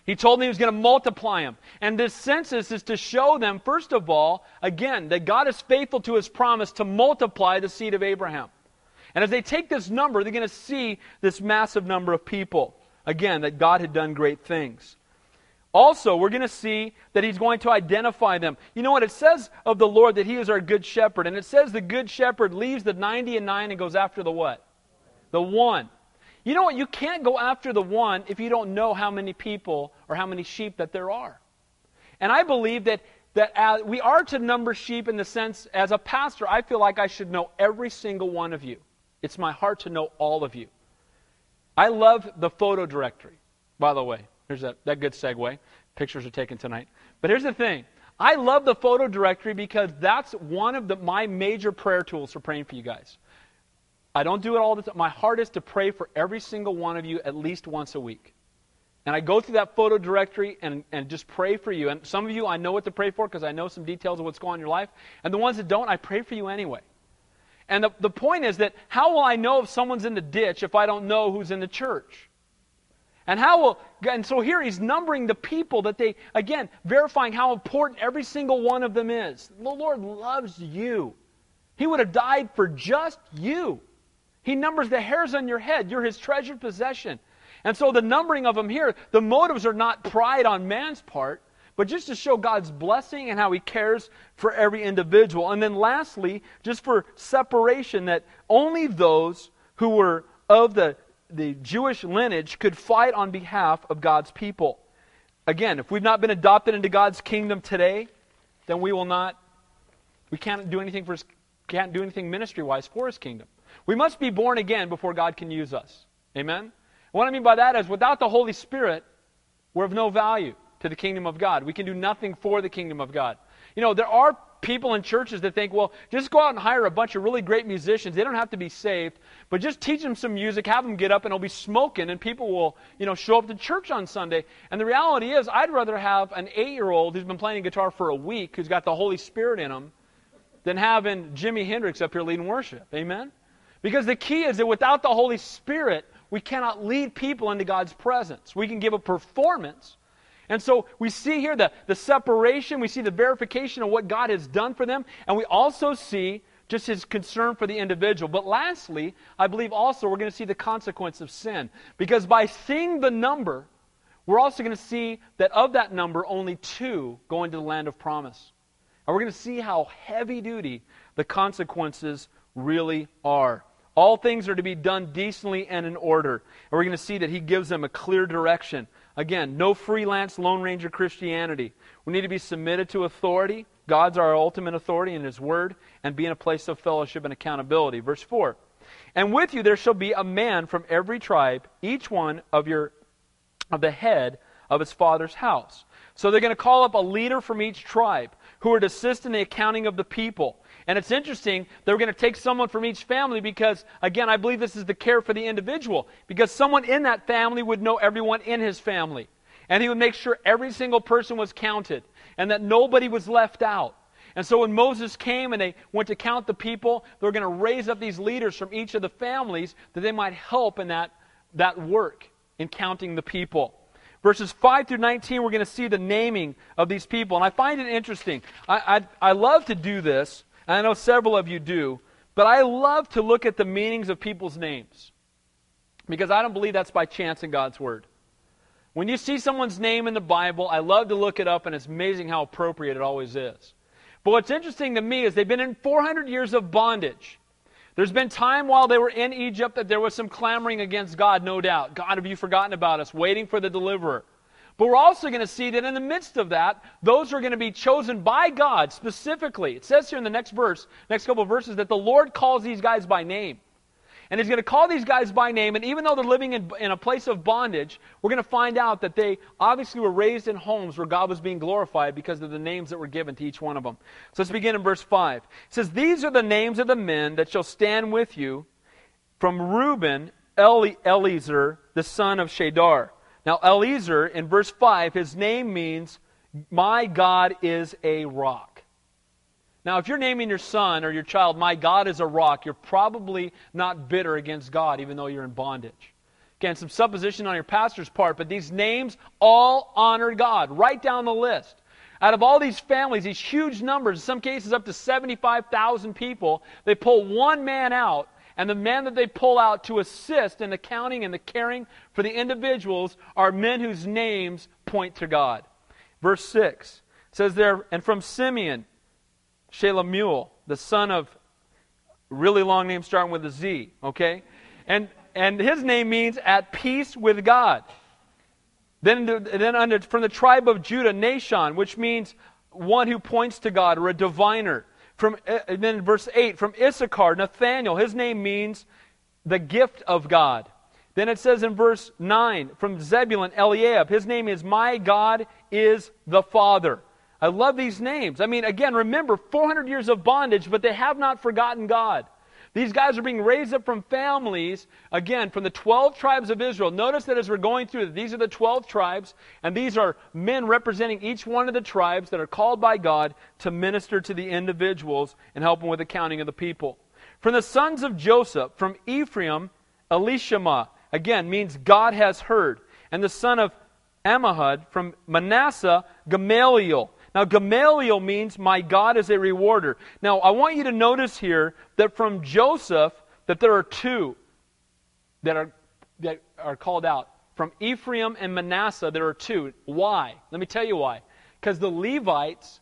He told them he was going to multiply them. And this census is to show them, first of all, again, that God is faithful to his promise to multiply the seed of Abraham. And as they take this number, they're going to see this massive number of people. Again, that God had done great things. Also, we're going to see that he's going to identify them. You know what? It says of the Lord that he is our good shepherd. And it says the good shepherd leaves the 90 and 9 and goes after the what? The one. You know what? You can't go after the one if you don't know how many people or how many sheep that there are. And I believe that, that we are to number sheep in the sense, as a pastor, I feel like I should know every single one of you. It's my heart to know all of you. I love the photo directory, by the way. Here's that, that good segue. Pictures are taken tonight. But here's the thing I love the photo directory because that's one of the, my major prayer tools for praying for you guys. I don't do it all the time. My heart is to pray for every single one of you at least once a week. And I go through that photo directory and, and just pray for you. And some of you, I know what to pray for because I know some details of what's going on in your life. And the ones that don't, I pray for you anyway. And the, the point is that how will I know if someone's in the ditch if I don't know who's in the church? And how will, and so here he's numbering the people that they, again, verifying how important every single one of them is. The Lord loves you. He would have died for just you. He numbers the hairs on your head. You're his treasured possession. And so the numbering of them here, the motives are not pride on man's part, but just to show God's blessing and how he cares for every individual. And then lastly, just for separation, that only those who were of the, the Jewish lineage could fight on behalf of God's people. Again, if we've not been adopted into God's kingdom today, then we will not, we can't do anything for his, can't do anything ministry wise for his kingdom. We must be born again before God can use us. Amen? What I mean by that is without the Holy Spirit, we're of no value to the kingdom of God. We can do nothing for the kingdom of God. You know, there are people in churches that think, well, just go out and hire a bunch of really great musicians. They don't have to be saved, but just teach them some music, have them get up, and they'll be smoking, and people will, you know, show up to church on Sunday. And the reality is, I'd rather have an eight-year-old who's been playing guitar for a week, who's got the Holy Spirit in him, than having Jimi Hendrix up here leading worship. Amen? Because the key is that without the Holy Spirit, we cannot lead people into God's presence. We can give a performance. And so we see here the, the separation, we see the verification of what God has done for them, and we also see just his concern for the individual. But lastly, I believe also we're going to see the consequence of sin. Because by seeing the number, we're also going to see that of that number, only two go into the land of promise. And we're going to see how heavy duty the consequences really are. All things are to be done decently and in order. And we're going to see that he gives them a clear direction. Again, no freelance Lone Ranger Christianity. We need to be submitted to authority. God's our ultimate authority in His Word, and be in a place of fellowship and accountability. Verse 4 And with you there shall be a man from every tribe, each one of, your, of the head of his father's house. So they're going to call up a leader from each tribe who are to assist in the accounting of the people. And it's interesting, they're going to take someone from each family because, again, I believe this is the care for the individual. Because someone in that family would know everyone in his family. And he would make sure every single person was counted and that nobody was left out. And so when Moses came and they went to count the people, they were going to raise up these leaders from each of the families that they might help in that, that work in counting the people. Verses 5 through 19, we're going to see the naming of these people. And I find it interesting. I, I, I love to do this I know several of you do, but I love to look at the meanings of people's names because I don't believe that's by chance in God's Word. When you see someone's name in the Bible, I love to look it up, and it's amazing how appropriate it always is. But what's interesting to me is they've been in 400 years of bondage. There's been time while they were in Egypt that there was some clamoring against God, no doubt. God, have you forgotten about us? Waiting for the deliverer. But we're also going to see that in the midst of that, those are going to be chosen by God specifically. It says here in the next verse, next couple of verses, that the Lord calls these guys by name. And He's going to call these guys by name, and even though they're living in, in a place of bondage, we're going to find out that they obviously were raised in homes where God was being glorified because of the names that were given to each one of them. So let's begin in verse 5. It says, These are the names of the men that shall stand with you from Reuben, Eli- Eliezer, the son of Shedeur. Now, Eliezer, in verse 5, his name means, My God is a rock. Now, if you're naming your son or your child, My God is a rock, you're probably not bitter against God, even though you're in bondage. Again, some supposition on your pastor's part, but these names all honor God. Write down the list. Out of all these families, these huge numbers, in some cases up to 75,000 people, they pull one man out and the men that they pull out to assist in the counting and the caring for the individuals are men whose names point to God. Verse 6 says there, and from Simeon, Shelumiel, the son of really long name starting with a Z, okay? And and his name means at peace with God. Then, then under, from the tribe of Judah, Nahshon, which means one who points to God or a diviner. From, uh, and then verse 8, from Issachar, Nathaniel, his name means the gift of God. Then it says in verse 9, from Zebulun, Eliab, his name is My God is the Father. I love these names. I mean, again, remember, 400 years of bondage, but they have not forgotten God. These guys are being raised up from families, again, from the 12 tribes of Israel. Notice that as we're going through, these are the 12 tribes, and these are men representing each one of the tribes that are called by God to minister to the individuals and help them with the counting of the people. From the sons of Joseph, from Ephraim, Elishama, again, means God has heard. And the son of Ammihud, from Manasseh, Gamaliel. Now, Gamaliel means my God is a rewarder. Now, I want you to notice here that from Joseph, that there are two that are, that are called out. From Ephraim and Manasseh, there are two. Why? Let me tell you why. Because the Levites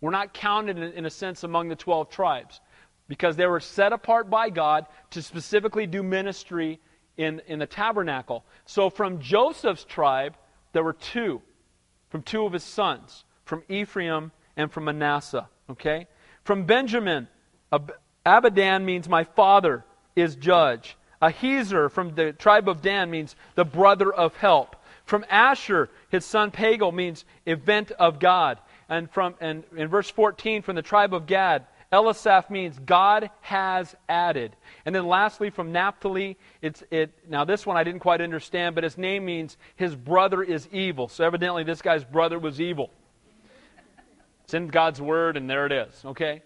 were not counted, in, a sense, among the 12 tribes. Because they were set apart by God to specifically do ministry in, in the tabernacle. So from Joseph's tribe, there were two, from two of his sons from Ephraim and from Manasseh. Okay? From Benjamin, Ab- Abidan means my father is judge. Ahiezer from the tribe of Dan means the brother of help. From Asher, his son Pagiel means event of God. and from and in verse 14 from the tribe of Gad, Eliasaph means God has added. And then lastly from Naphtali, it's it now this one I didn't quite understand, but his name means his brother is evil. So evidently this guy's brother was evil. It's in God's word and there it is, okay?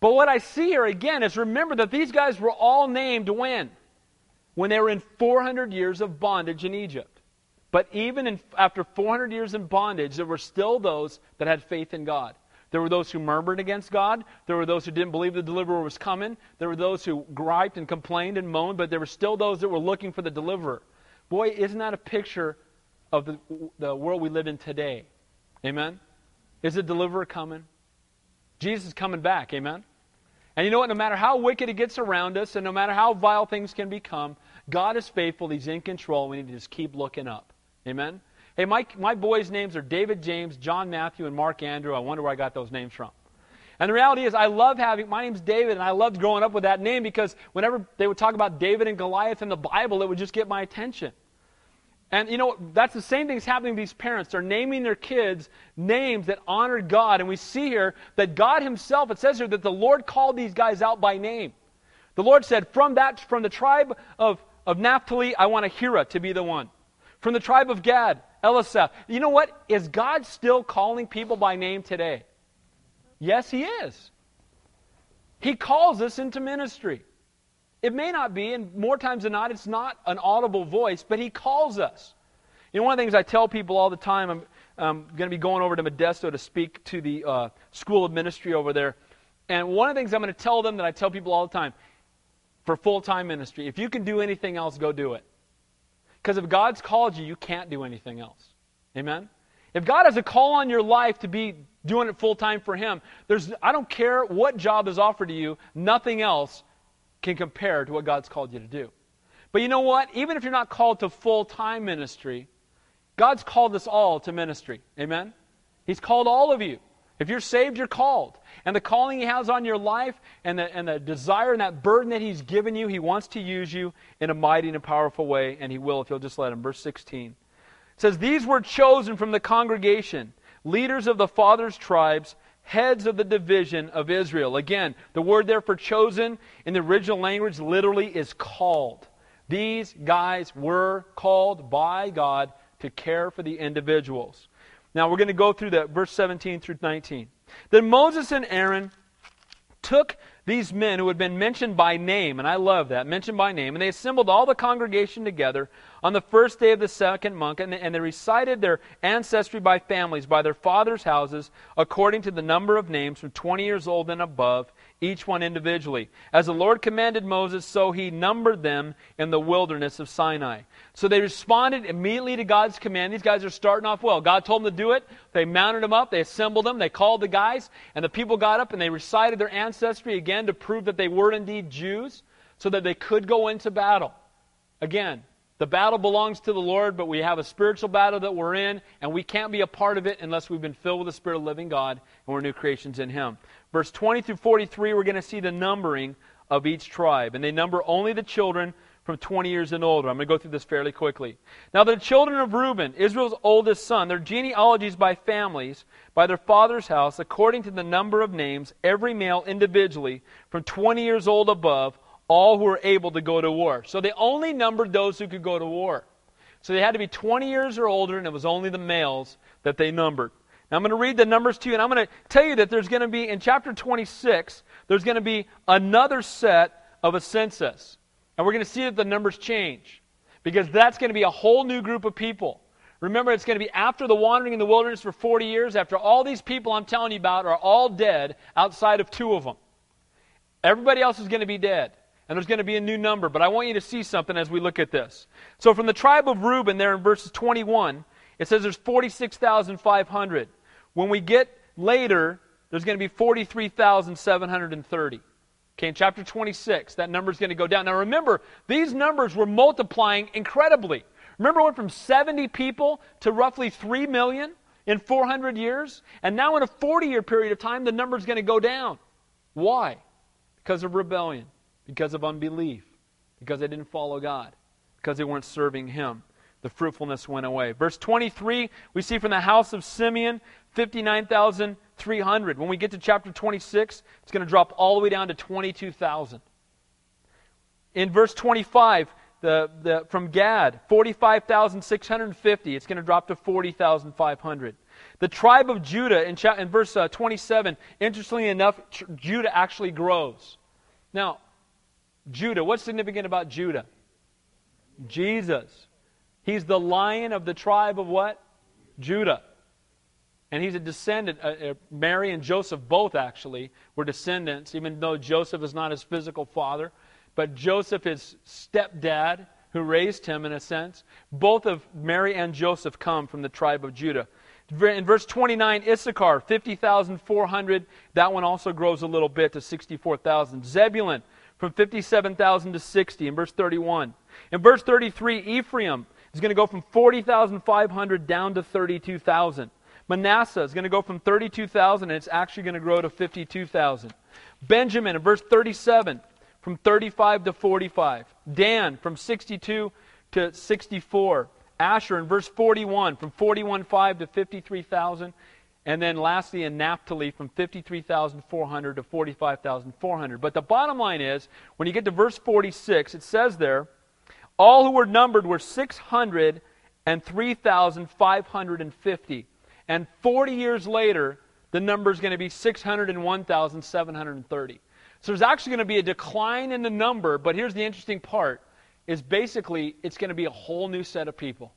But what I see here again is remember that these guys were all named when? When they were in 400 years of bondage in Egypt. But even in, after 400 years in bondage, there were still those that had faith in God. There were those who murmured against God. There were those who didn't believe the deliverer was coming. There were those who griped and complained and moaned, but there were still those that were looking for the deliverer. Boy, isn't that a picture of the, the world we live in today? Amen? Is the deliverer coming? Jesus is coming back. Amen? And you know what? No matter how wicked it gets around us and no matter how vile things can become, God is faithful. He's in control. We need to just keep looking up. Amen? Hey, my, my boys' names are David James, John Matthew, and Mark Andrew. I wonder where I got those names from. And the reality is, I love having, my name's David, and I loved growing up with that name because whenever they would talk about David and Goliath in the Bible, it would just get my attention. And you know, that's the same thing that's happening to these parents. They're naming their kids names that honor God. And we see here that God Himself, it says here that the Lord called these guys out by name. The Lord said, From that, from the tribe of, of Naphtali, I want Ahira to be the one. From the tribe of Gad, Eliasaph. You know what? Is God still calling people by name today? Yes, He is. He calls us into ministry. It may not be, and more times than not, it's not an audible voice, but He calls us. You know, one of the things I tell people all the time, I'm, I'm going to be going over to Modesto to speak to the uh, School of Ministry over there. And one of the things I'm going to tell them that I tell people all the time for full time ministry if you can do anything else, go do it. Because if God's called you, you can't do anything else. Amen? If God has a call on your life to be doing it full time for Him, there's, I don't care what job is offered to you, nothing else can compare to what God's called you to do. But you know what? Even if you're not called to full time ministry, God's called us all to ministry. Amen? He's called all of you. If you're saved, you're called. And the calling He has on your life and the, and the desire and that burden that He's given you, He wants to use you in a mighty and a powerful way, and He will if you'll just let Him. Verse 16 says, These were chosen from the congregation, leaders of the fathers' tribes, heads of the division of Israel. Again, the word there for chosen in the original language literally is called. These guys were called by God to care for the individuals. Now we're going to go through that, verse 17 through 19. Then Moses and Aaron took these men who had been mentioned by name, and I love that, mentioned by name, and they assembled all the congregation together on the first day of the second month, and they, and they recited their ancestry by families, by their fathers' houses, according to the number of names from 20 years old and above, each one individually. As the Lord commanded Moses, so he numbered them in the wilderness of Sinai. So they responded immediately to God's command. These guys are starting off well. God told them to do it. They mounted them up. They assembled them. They called the guys. And the people got up and they recited their ancestry again to prove that they were indeed Jews so that they could go into battle. Again, the battle belongs to the Lord, but we have a spiritual battle that we're in, and we can't be a part of it unless we've been filled with the Spirit of the living God and we're new creations in Him. Verse 20 through 43, we're going to see the numbering of each tribe. And they number only the children from 20 years and older. I'm going to go through this fairly quickly. Now, the children of Reuben, Israel's oldest son, their genealogies by families, by their father's house, according to the number of names, every male individually, from 20 years old above, all who were able to go to war. So they only numbered those who could go to war. So they had to be 20 years or older, and it was only the males that they numbered. Now I'm going to read the numbers to you, and I'm going to tell you that there's going to be, in chapter 26, there's going to be another set of a census. And we're going to see that the numbers change. Because that's going to be a whole new group of people. Remember, it's going to be after the wandering in the wilderness for 40 years, after all these people I'm telling you about are all dead outside of two of them. Everybody else is going to be dead and there's going to be a new number. But I want you to see something as we look at this. So, from the tribe of Reuben, there in verses 21, it says there's 46,500. When we get later, there's going to be 43,730. Okay, in chapter 26, that number is going to go down. Now remember, these numbers were multiplying incredibly. Remember, it went from 70 people to roughly 3 million in 400 years? And now, in a 40 year period of time, the number is going to go down. Why? Because of rebellion because of unbelief, because they didn't follow God, because they weren't serving Him. the fruitfulness went away. Verse 23, we see from the house of Simeon, 59,300. When we get to chapter 26, it's going to drop all the way down to 22,000. In verse 25, the, the, from Gad, 45,650. It's going to drop to 40,500. The tribe of Judah, in, cha- in verse uh, 27, interestingly enough, tr- Judah actually grows. Now, Judah, what's significant about Judah? Jesus. He's the lion of the tribe of what? Judah. And he's a descendant. Uh, uh, Mary and Joseph both actually were descendants, even though Joseph is not his physical father. But Joseph is stepdad who raised him in a sense. Both of Mary and Joseph come from the tribe of Judah. In verse 29, Issachar, 50,400. That one also grows a little bit to 64,000. Zebulun, from 57,000 to 60 in verse 31. In verse 33, Ephraim is going to go from 40,500 down to 32,000. Manasseh is going to go from 32,000 and it's actually going to grow to 52,000. Benjamin in verse 37 from 35 to 45. Dan from 62 to 64. Asher in verse 41 from 41.5 to 53,000. And then lastly in Naphtali from 53,400 to 45,400. But the bottom line is, when you get to verse 46, it says there, all who were numbered were 603,550. And 40 years later, the number is going to be 601,730. So there's actually going to be a decline in the number, but here's the interesting part is basically it's going to be a whole new set of people.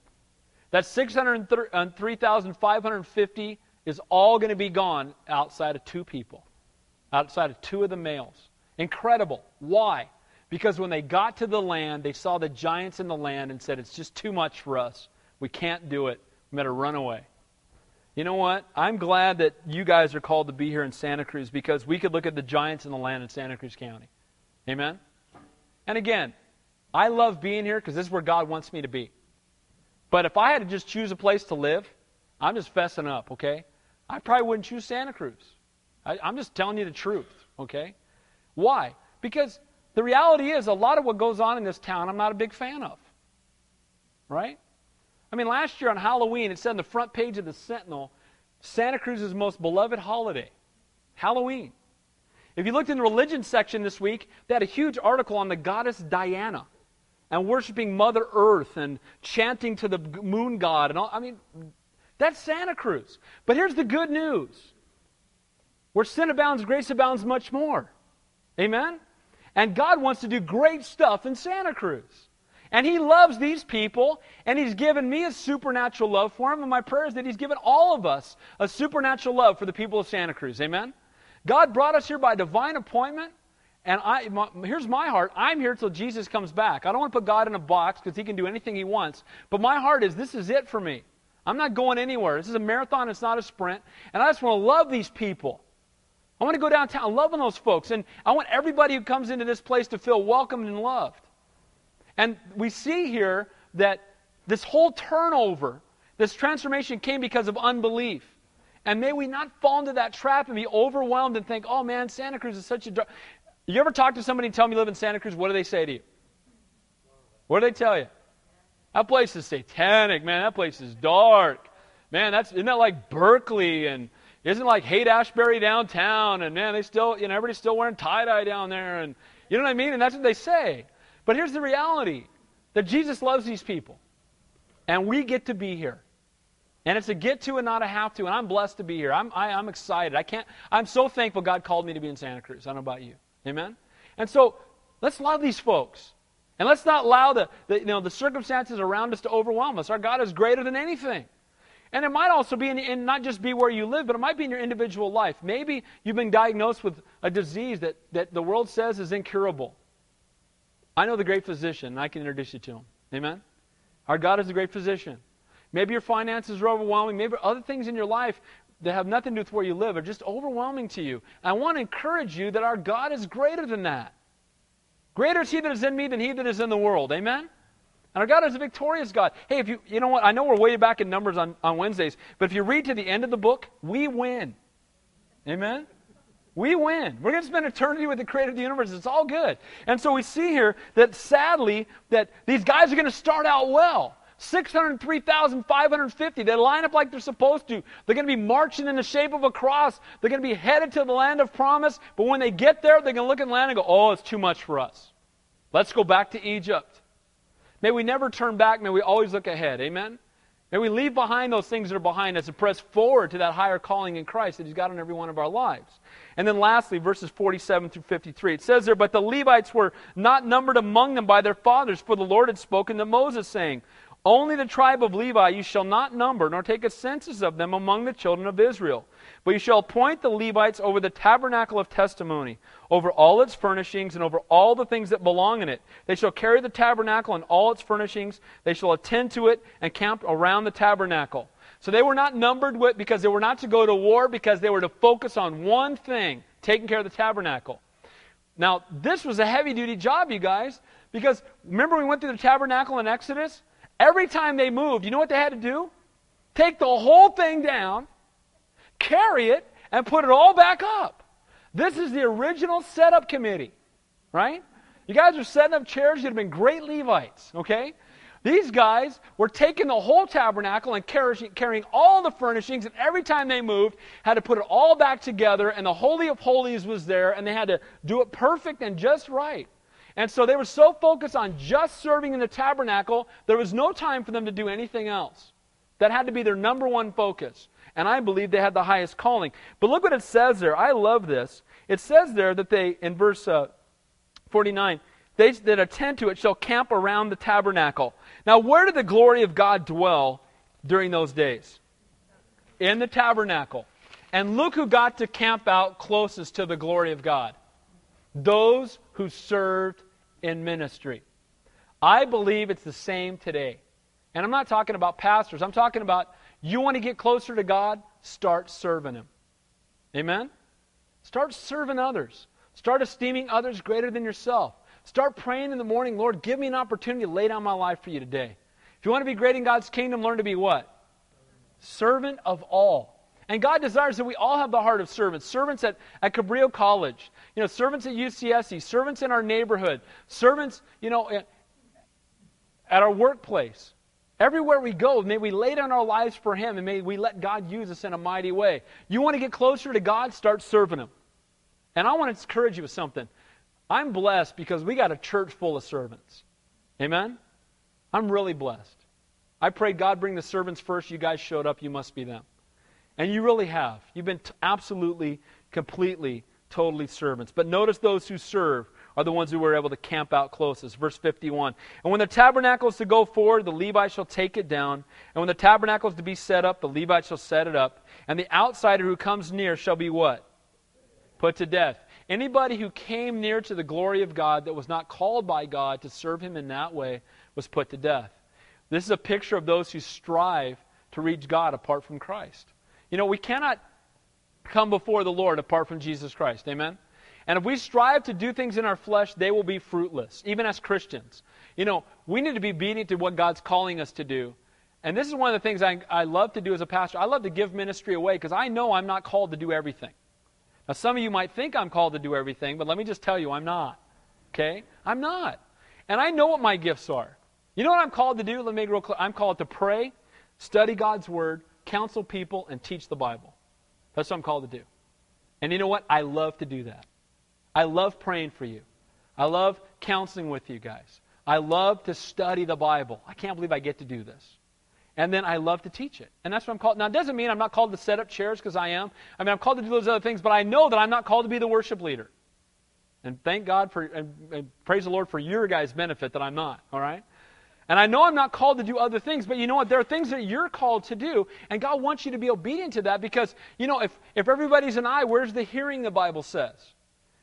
That 603,550 uh, is all going to be gone outside of two people, outside of two of the males. Incredible. Why? Because when they got to the land, they saw the giants in the land and said, It's just too much for us. We can't do it. We better run away. You know what? I'm glad that you guys are called to be here in Santa Cruz because we could look at the giants in the land in Santa Cruz County. Amen? And again, I love being here because this is where God wants me to be. But if I had to just choose a place to live, I'm just fessing up, okay? I probably wouldn't choose Santa Cruz. I, I'm just telling you the truth, okay? Why? Because the reality is, a lot of what goes on in this town, I'm not a big fan of. Right? I mean, last year on Halloween, it said on the front page of the Sentinel, Santa Cruz's most beloved holiday, Halloween. If you looked in the religion section this week, they had a huge article on the goddess Diana and worshiping Mother Earth and chanting to the moon god and all. I mean, that's Santa Cruz. But here's the good news where sin abounds, grace abounds much more. Amen? And God wants to do great stuff in Santa Cruz. And He loves these people, and He's given me a supernatural love for them. And my prayer is that He's given all of us a supernatural love for the people of Santa Cruz. Amen? God brought us here by divine appointment. And I, my, here's my heart. I'm here till Jesus comes back. I don't want to put God in a box because He can do anything He wants. But my heart is this is it for me. I'm not going anywhere. This is a marathon, it's not a sprint. And I just want to love these people. I want to go downtown loving those folks. And I want everybody who comes into this place to feel welcomed and loved. And we see here that this whole turnover, this transformation came because of unbelief. And may we not fall into that trap and be overwhelmed and think, oh man, Santa Cruz is such a. Dr-. You ever talk to somebody and tell them you live in Santa Cruz? What do they say to you? What do they tell you? That place is satanic, man. That place is dark. Man, that's isn't that like Berkeley and isn't like Haight Ashbury downtown, and man, they still, you know, everybody's still wearing tie dye down there, and you know what I mean? And that's what they say. But here's the reality that Jesus loves these people, and we get to be here. And it's a get to and not a have to, and I'm blessed to be here. I'm, I, am i am excited. I can't, I'm so thankful God called me to be in Santa Cruz. I don't know about you. Amen? And so let's love these folks. And let's not allow the, the, you know, the circumstances around us to overwhelm us. Our God is greater than anything. And it might also be in, in, not just be where you live, but it might be in your individual life. Maybe you've been diagnosed with a disease that, that the world says is incurable. I know the great physician, and I can introduce you to him. Amen? Our God is a great physician. Maybe your finances are overwhelming. Maybe other things in your life that have nothing to do with where you live are just overwhelming to you. I want to encourage you that our God is greater than that. Greater is He that is in me than He that is in the world. Amen? And our God is a victorious God. Hey, if you, you know what? I know we're way back in Numbers on, on Wednesdays, but if you read to the end of the book, we win. Amen? We win. We're going to spend eternity with the creator of the universe. It's all good. And so we see here that sadly, that these guys are going to start out well. 603,550. They line up like they're supposed to. They're going to be marching in the shape of a cross. They're going to be headed to the land of promise. But when they get there, they're going to look at the land and go, oh, it's too much for us. Let's go back to Egypt. May we never turn back. May we always look ahead. Amen? May we leave behind those things that are behind us and press forward to that higher calling in Christ that He's got in every one of our lives. And then lastly, verses 47 through 53. It says there, But the Levites were not numbered among them by their fathers, for the Lord had spoken to Moses, saying, Only the tribe of Levi you shall not number, nor take a census of them among the children of Israel. But you shall appoint the Levites over the tabernacle of testimony, over all its furnishings, and over all the things that belong in it. They shall carry the tabernacle and all its furnishings. They shall attend to it and camp around the tabernacle. So they were not numbered with because they were not to go to war, because they were to focus on one thing taking care of the tabernacle. Now, this was a heavy duty job, you guys, because remember we went through the tabernacle in Exodus? Every time they moved, you know what they had to do? Take the whole thing down carry it, and put it all back up. This is the original setup committee, right? You guys are setting up chairs. You'd have been great Levites, okay? These guys were taking the whole tabernacle and carrying all the furnishings, and every time they moved, had to put it all back together, and the Holy of Holies was there, and they had to do it perfect and just right. And so they were so focused on just serving in the tabernacle, there was no time for them to do anything else. That had to be their number one focus and I believe they had the highest calling. But look what it says there. I love this. It says there that they, in verse uh, 49, they that attend to it shall camp around the tabernacle. Now, where did the glory of God dwell during those days? In the tabernacle. And look who got to camp out closest to the glory of God those who served in ministry. I believe it's the same today. And I'm not talking about pastors, I'm talking about you want to get closer to God? Start serving Him. Amen? Start serving others. Start esteeming others greater than yourself. Start praying in the morning, Lord, give me an opportunity to lay down my life for you today. If you want to be great in God's kingdom, learn to be what? Servant of all. And God desires that we all have the heart of servants. Servants at, at Cabrillo College, you know, servants at UCSC, servants in our neighborhood, servants, you know, at our workplace. Everywhere we go, may we lay down our lives for Him and may we let God use us in a mighty way. You want to get closer to God? Start serving Him. And I want to encourage you with something. I'm blessed because we got a church full of servants. Amen? I'm really blessed. I prayed God bring the servants first. You guys showed up. You must be them. And you really have. You've been t- absolutely, completely, totally servants. But notice those who serve are the ones who were able to camp out closest. Verse 51. And when the tabernacle is to go forward, the Levite shall take it down. And when the tabernacle is to be set up, the Levite shall set it up. And the outsider who comes near shall be what? Put to death. Anybody who came near to the glory of God that was not called by God to serve him in that way was put to death. This is a picture of those who strive to reach God apart from Christ. You know, we cannot come before the Lord apart from Jesus Christ. Amen? And if we strive to do things in our flesh, they will be fruitless, even as Christians. You know, we need to be obedient to what God's calling us to do. And this is one of the things I, I love to do as a pastor. I love to give ministry away because I know I'm not called to do everything. Now, some of you might think I'm called to do everything, but let me just tell you, I'm not. Okay? I'm not. And I know what my gifts are. You know what I'm called to do? Let me make real clear. I'm called to pray, study God's Word, counsel people, and teach the Bible. That's what I'm called to do. And you know what? I love to do that. I love praying for you. I love counseling with you guys. I love to study the Bible. I can't believe I get to do this. And then I love to teach it. And that's what I'm called. Now, it doesn't mean I'm not called to set up chairs because I am. I mean, I'm called to do those other things, but I know that I'm not called to be the worship leader. And thank God for, and, and praise the Lord for your guys' benefit that I'm not, all right? And I know I'm not called to do other things, but you know what? There are things that you're called to do, and God wants you to be obedient to that because, you know, if, if everybody's an eye, where's the hearing, the Bible says?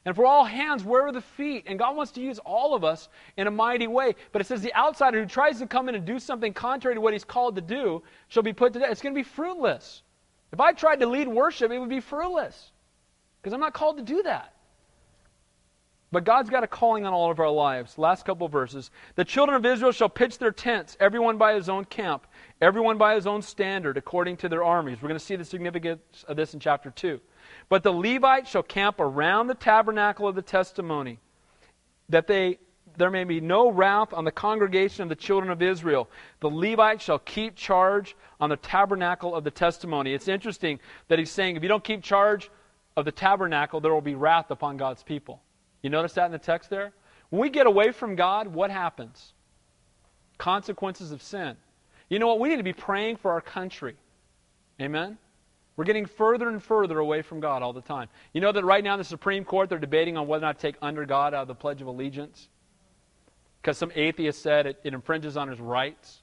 And for all hands, where are the feet? And God wants to use all of us in a mighty way. But it says the outsider who tries to come in and do something contrary to what he's called to do shall be put to death. It's going to be fruitless. If I tried to lead worship, it would be fruitless because I'm not called to do that. But God's got a calling on all of our lives. Last couple verses. The children of Israel shall pitch their tents, everyone by his own camp, everyone by his own standard, according to their armies. We're going to see the significance of this in chapter 2. But the Levites shall camp around the tabernacle of the testimony, that they there may be no wrath on the congregation of the children of Israel. The Levites shall keep charge on the tabernacle of the testimony. It's interesting that he's saying if you don't keep charge of the tabernacle, there will be wrath upon God's people. You notice that in the text there? When we get away from God, what happens? Consequences of sin. You know what? We need to be praying for our country. Amen? We're getting further and further away from God all the time. You know that right now in the Supreme Court, they're debating on whether or not to take under God out of the Pledge of Allegiance? Because some atheist said it, it infringes on his rights.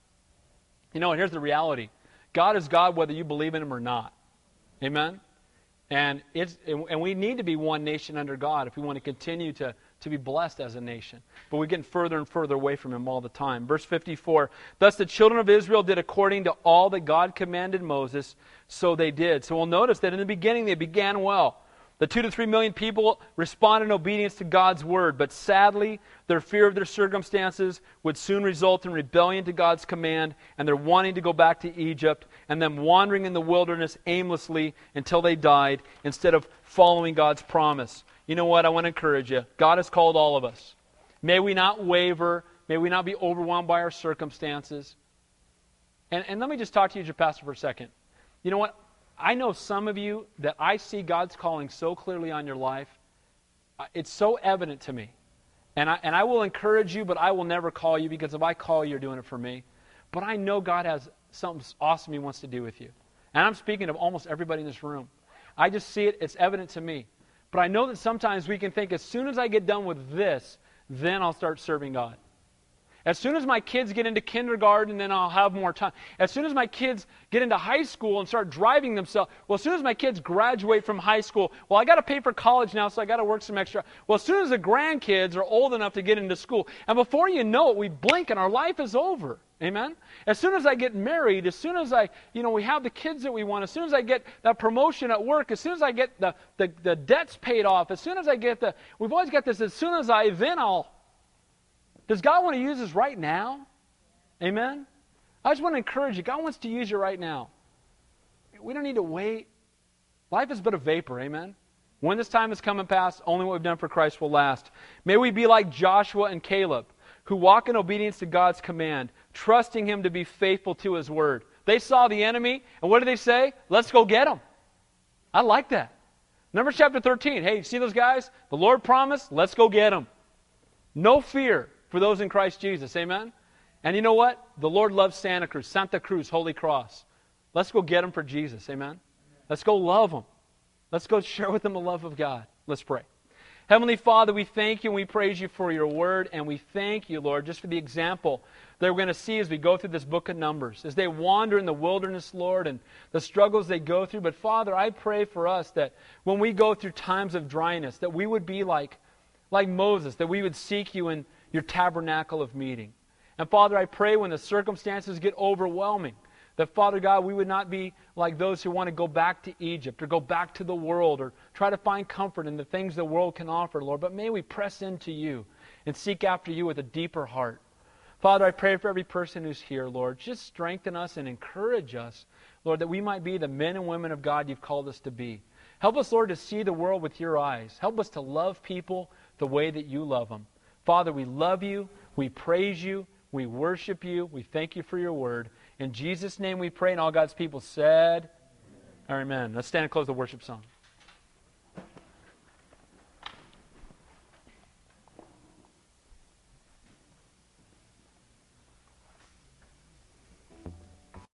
You know, and here's the reality God is God whether you believe in him or not. Amen? And, it's, and we need to be one nation under God if we want to continue to, to be blessed as a nation. But we're getting further and further away from Him all the time. Verse 54 Thus the children of Israel did according to all that God commanded Moses, so they did. So we'll notice that in the beginning they began well. The two to three million people responded in obedience to God's word, but sadly, their fear of their circumstances would soon result in rebellion to God's command and their wanting to go back to Egypt and them wandering in the wilderness aimlessly until they died instead of following God's promise. You know what? I want to encourage you. God has called all of us. May we not waver. May we not be overwhelmed by our circumstances. And, and let me just talk to you, your pastor, for a second. You know what? I know some of you that I see God's calling so clearly on your life. Uh, it's so evident to me. And I, and I will encourage you, but I will never call you because if I call you, you're doing it for me. But I know God has something awesome He wants to do with you. And I'm speaking of almost everybody in this room. I just see it, it's evident to me. But I know that sometimes we can think as soon as I get done with this, then I'll start serving God. As soon as my kids get into kindergarten, then I'll have more time. As soon as my kids get into high school and start driving themselves, well, as soon as my kids graduate from high school, well, I got to pay for college now, so I got to work some extra. Well, as soon as the grandkids are old enough to get into school, and before you know it, we blink and our life is over. Amen? As soon as I get married, as soon as I, you know, we have the kids that we want, as soon as I get that promotion at work, as soon as I get the, the, the debts paid off, as soon as I get the, we've always got this, as soon as I, then I'll, does God want to use us right now? Amen? I just want to encourage you. God wants to use you right now. We don't need to wait. Life is but a vapor. Amen? When this time has come and passed, only what we've done for Christ will last. May we be like Joshua and Caleb, who walk in obedience to God's command, trusting Him to be faithful to His word. They saw the enemy, and what did they say? Let's go get them. I like that. Numbers chapter 13. Hey, see those guys? The Lord promised, let's go get them. No fear for those in Christ Jesus. Amen? And you know what? The Lord loves Santa Cruz, Santa Cruz, Holy Cross. Let's go get them for Jesus. Amen? Let's go love them. Let's go share with them the love of God. Let's pray. Heavenly Father, we thank you and we praise you for your word, and we thank you, Lord, just for the example that we're going to see as we go through this book of Numbers, as they wander in the wilderness, Lord, and the struggles they go through. But Father, I pray for us that when we go through times of dryness, that we would be like, like Moses, that we would seek you in your tabernacle of meeting. And Father, I pray when the circumstances get overwhelming, that Father God, we would not be like those who want to go back to Egypt or go back to the world or try to find comfort in the things the world can offer, Lord. But may we press into you and seek after you with a deeper heart. Father, I pray for every person who's here, Lord. Just strengthen us and encourage us, Lord, that we might be the men and women of God you've called us to be. Help us, Lord, to see the world with your eyes. Help us to love people the way that you love them. Father, we love you. We praise you. We worship you. We thank you for your word. In Jesus' name we pray, and all God's people said, Amen. Amen. Let's stand and close the worship song.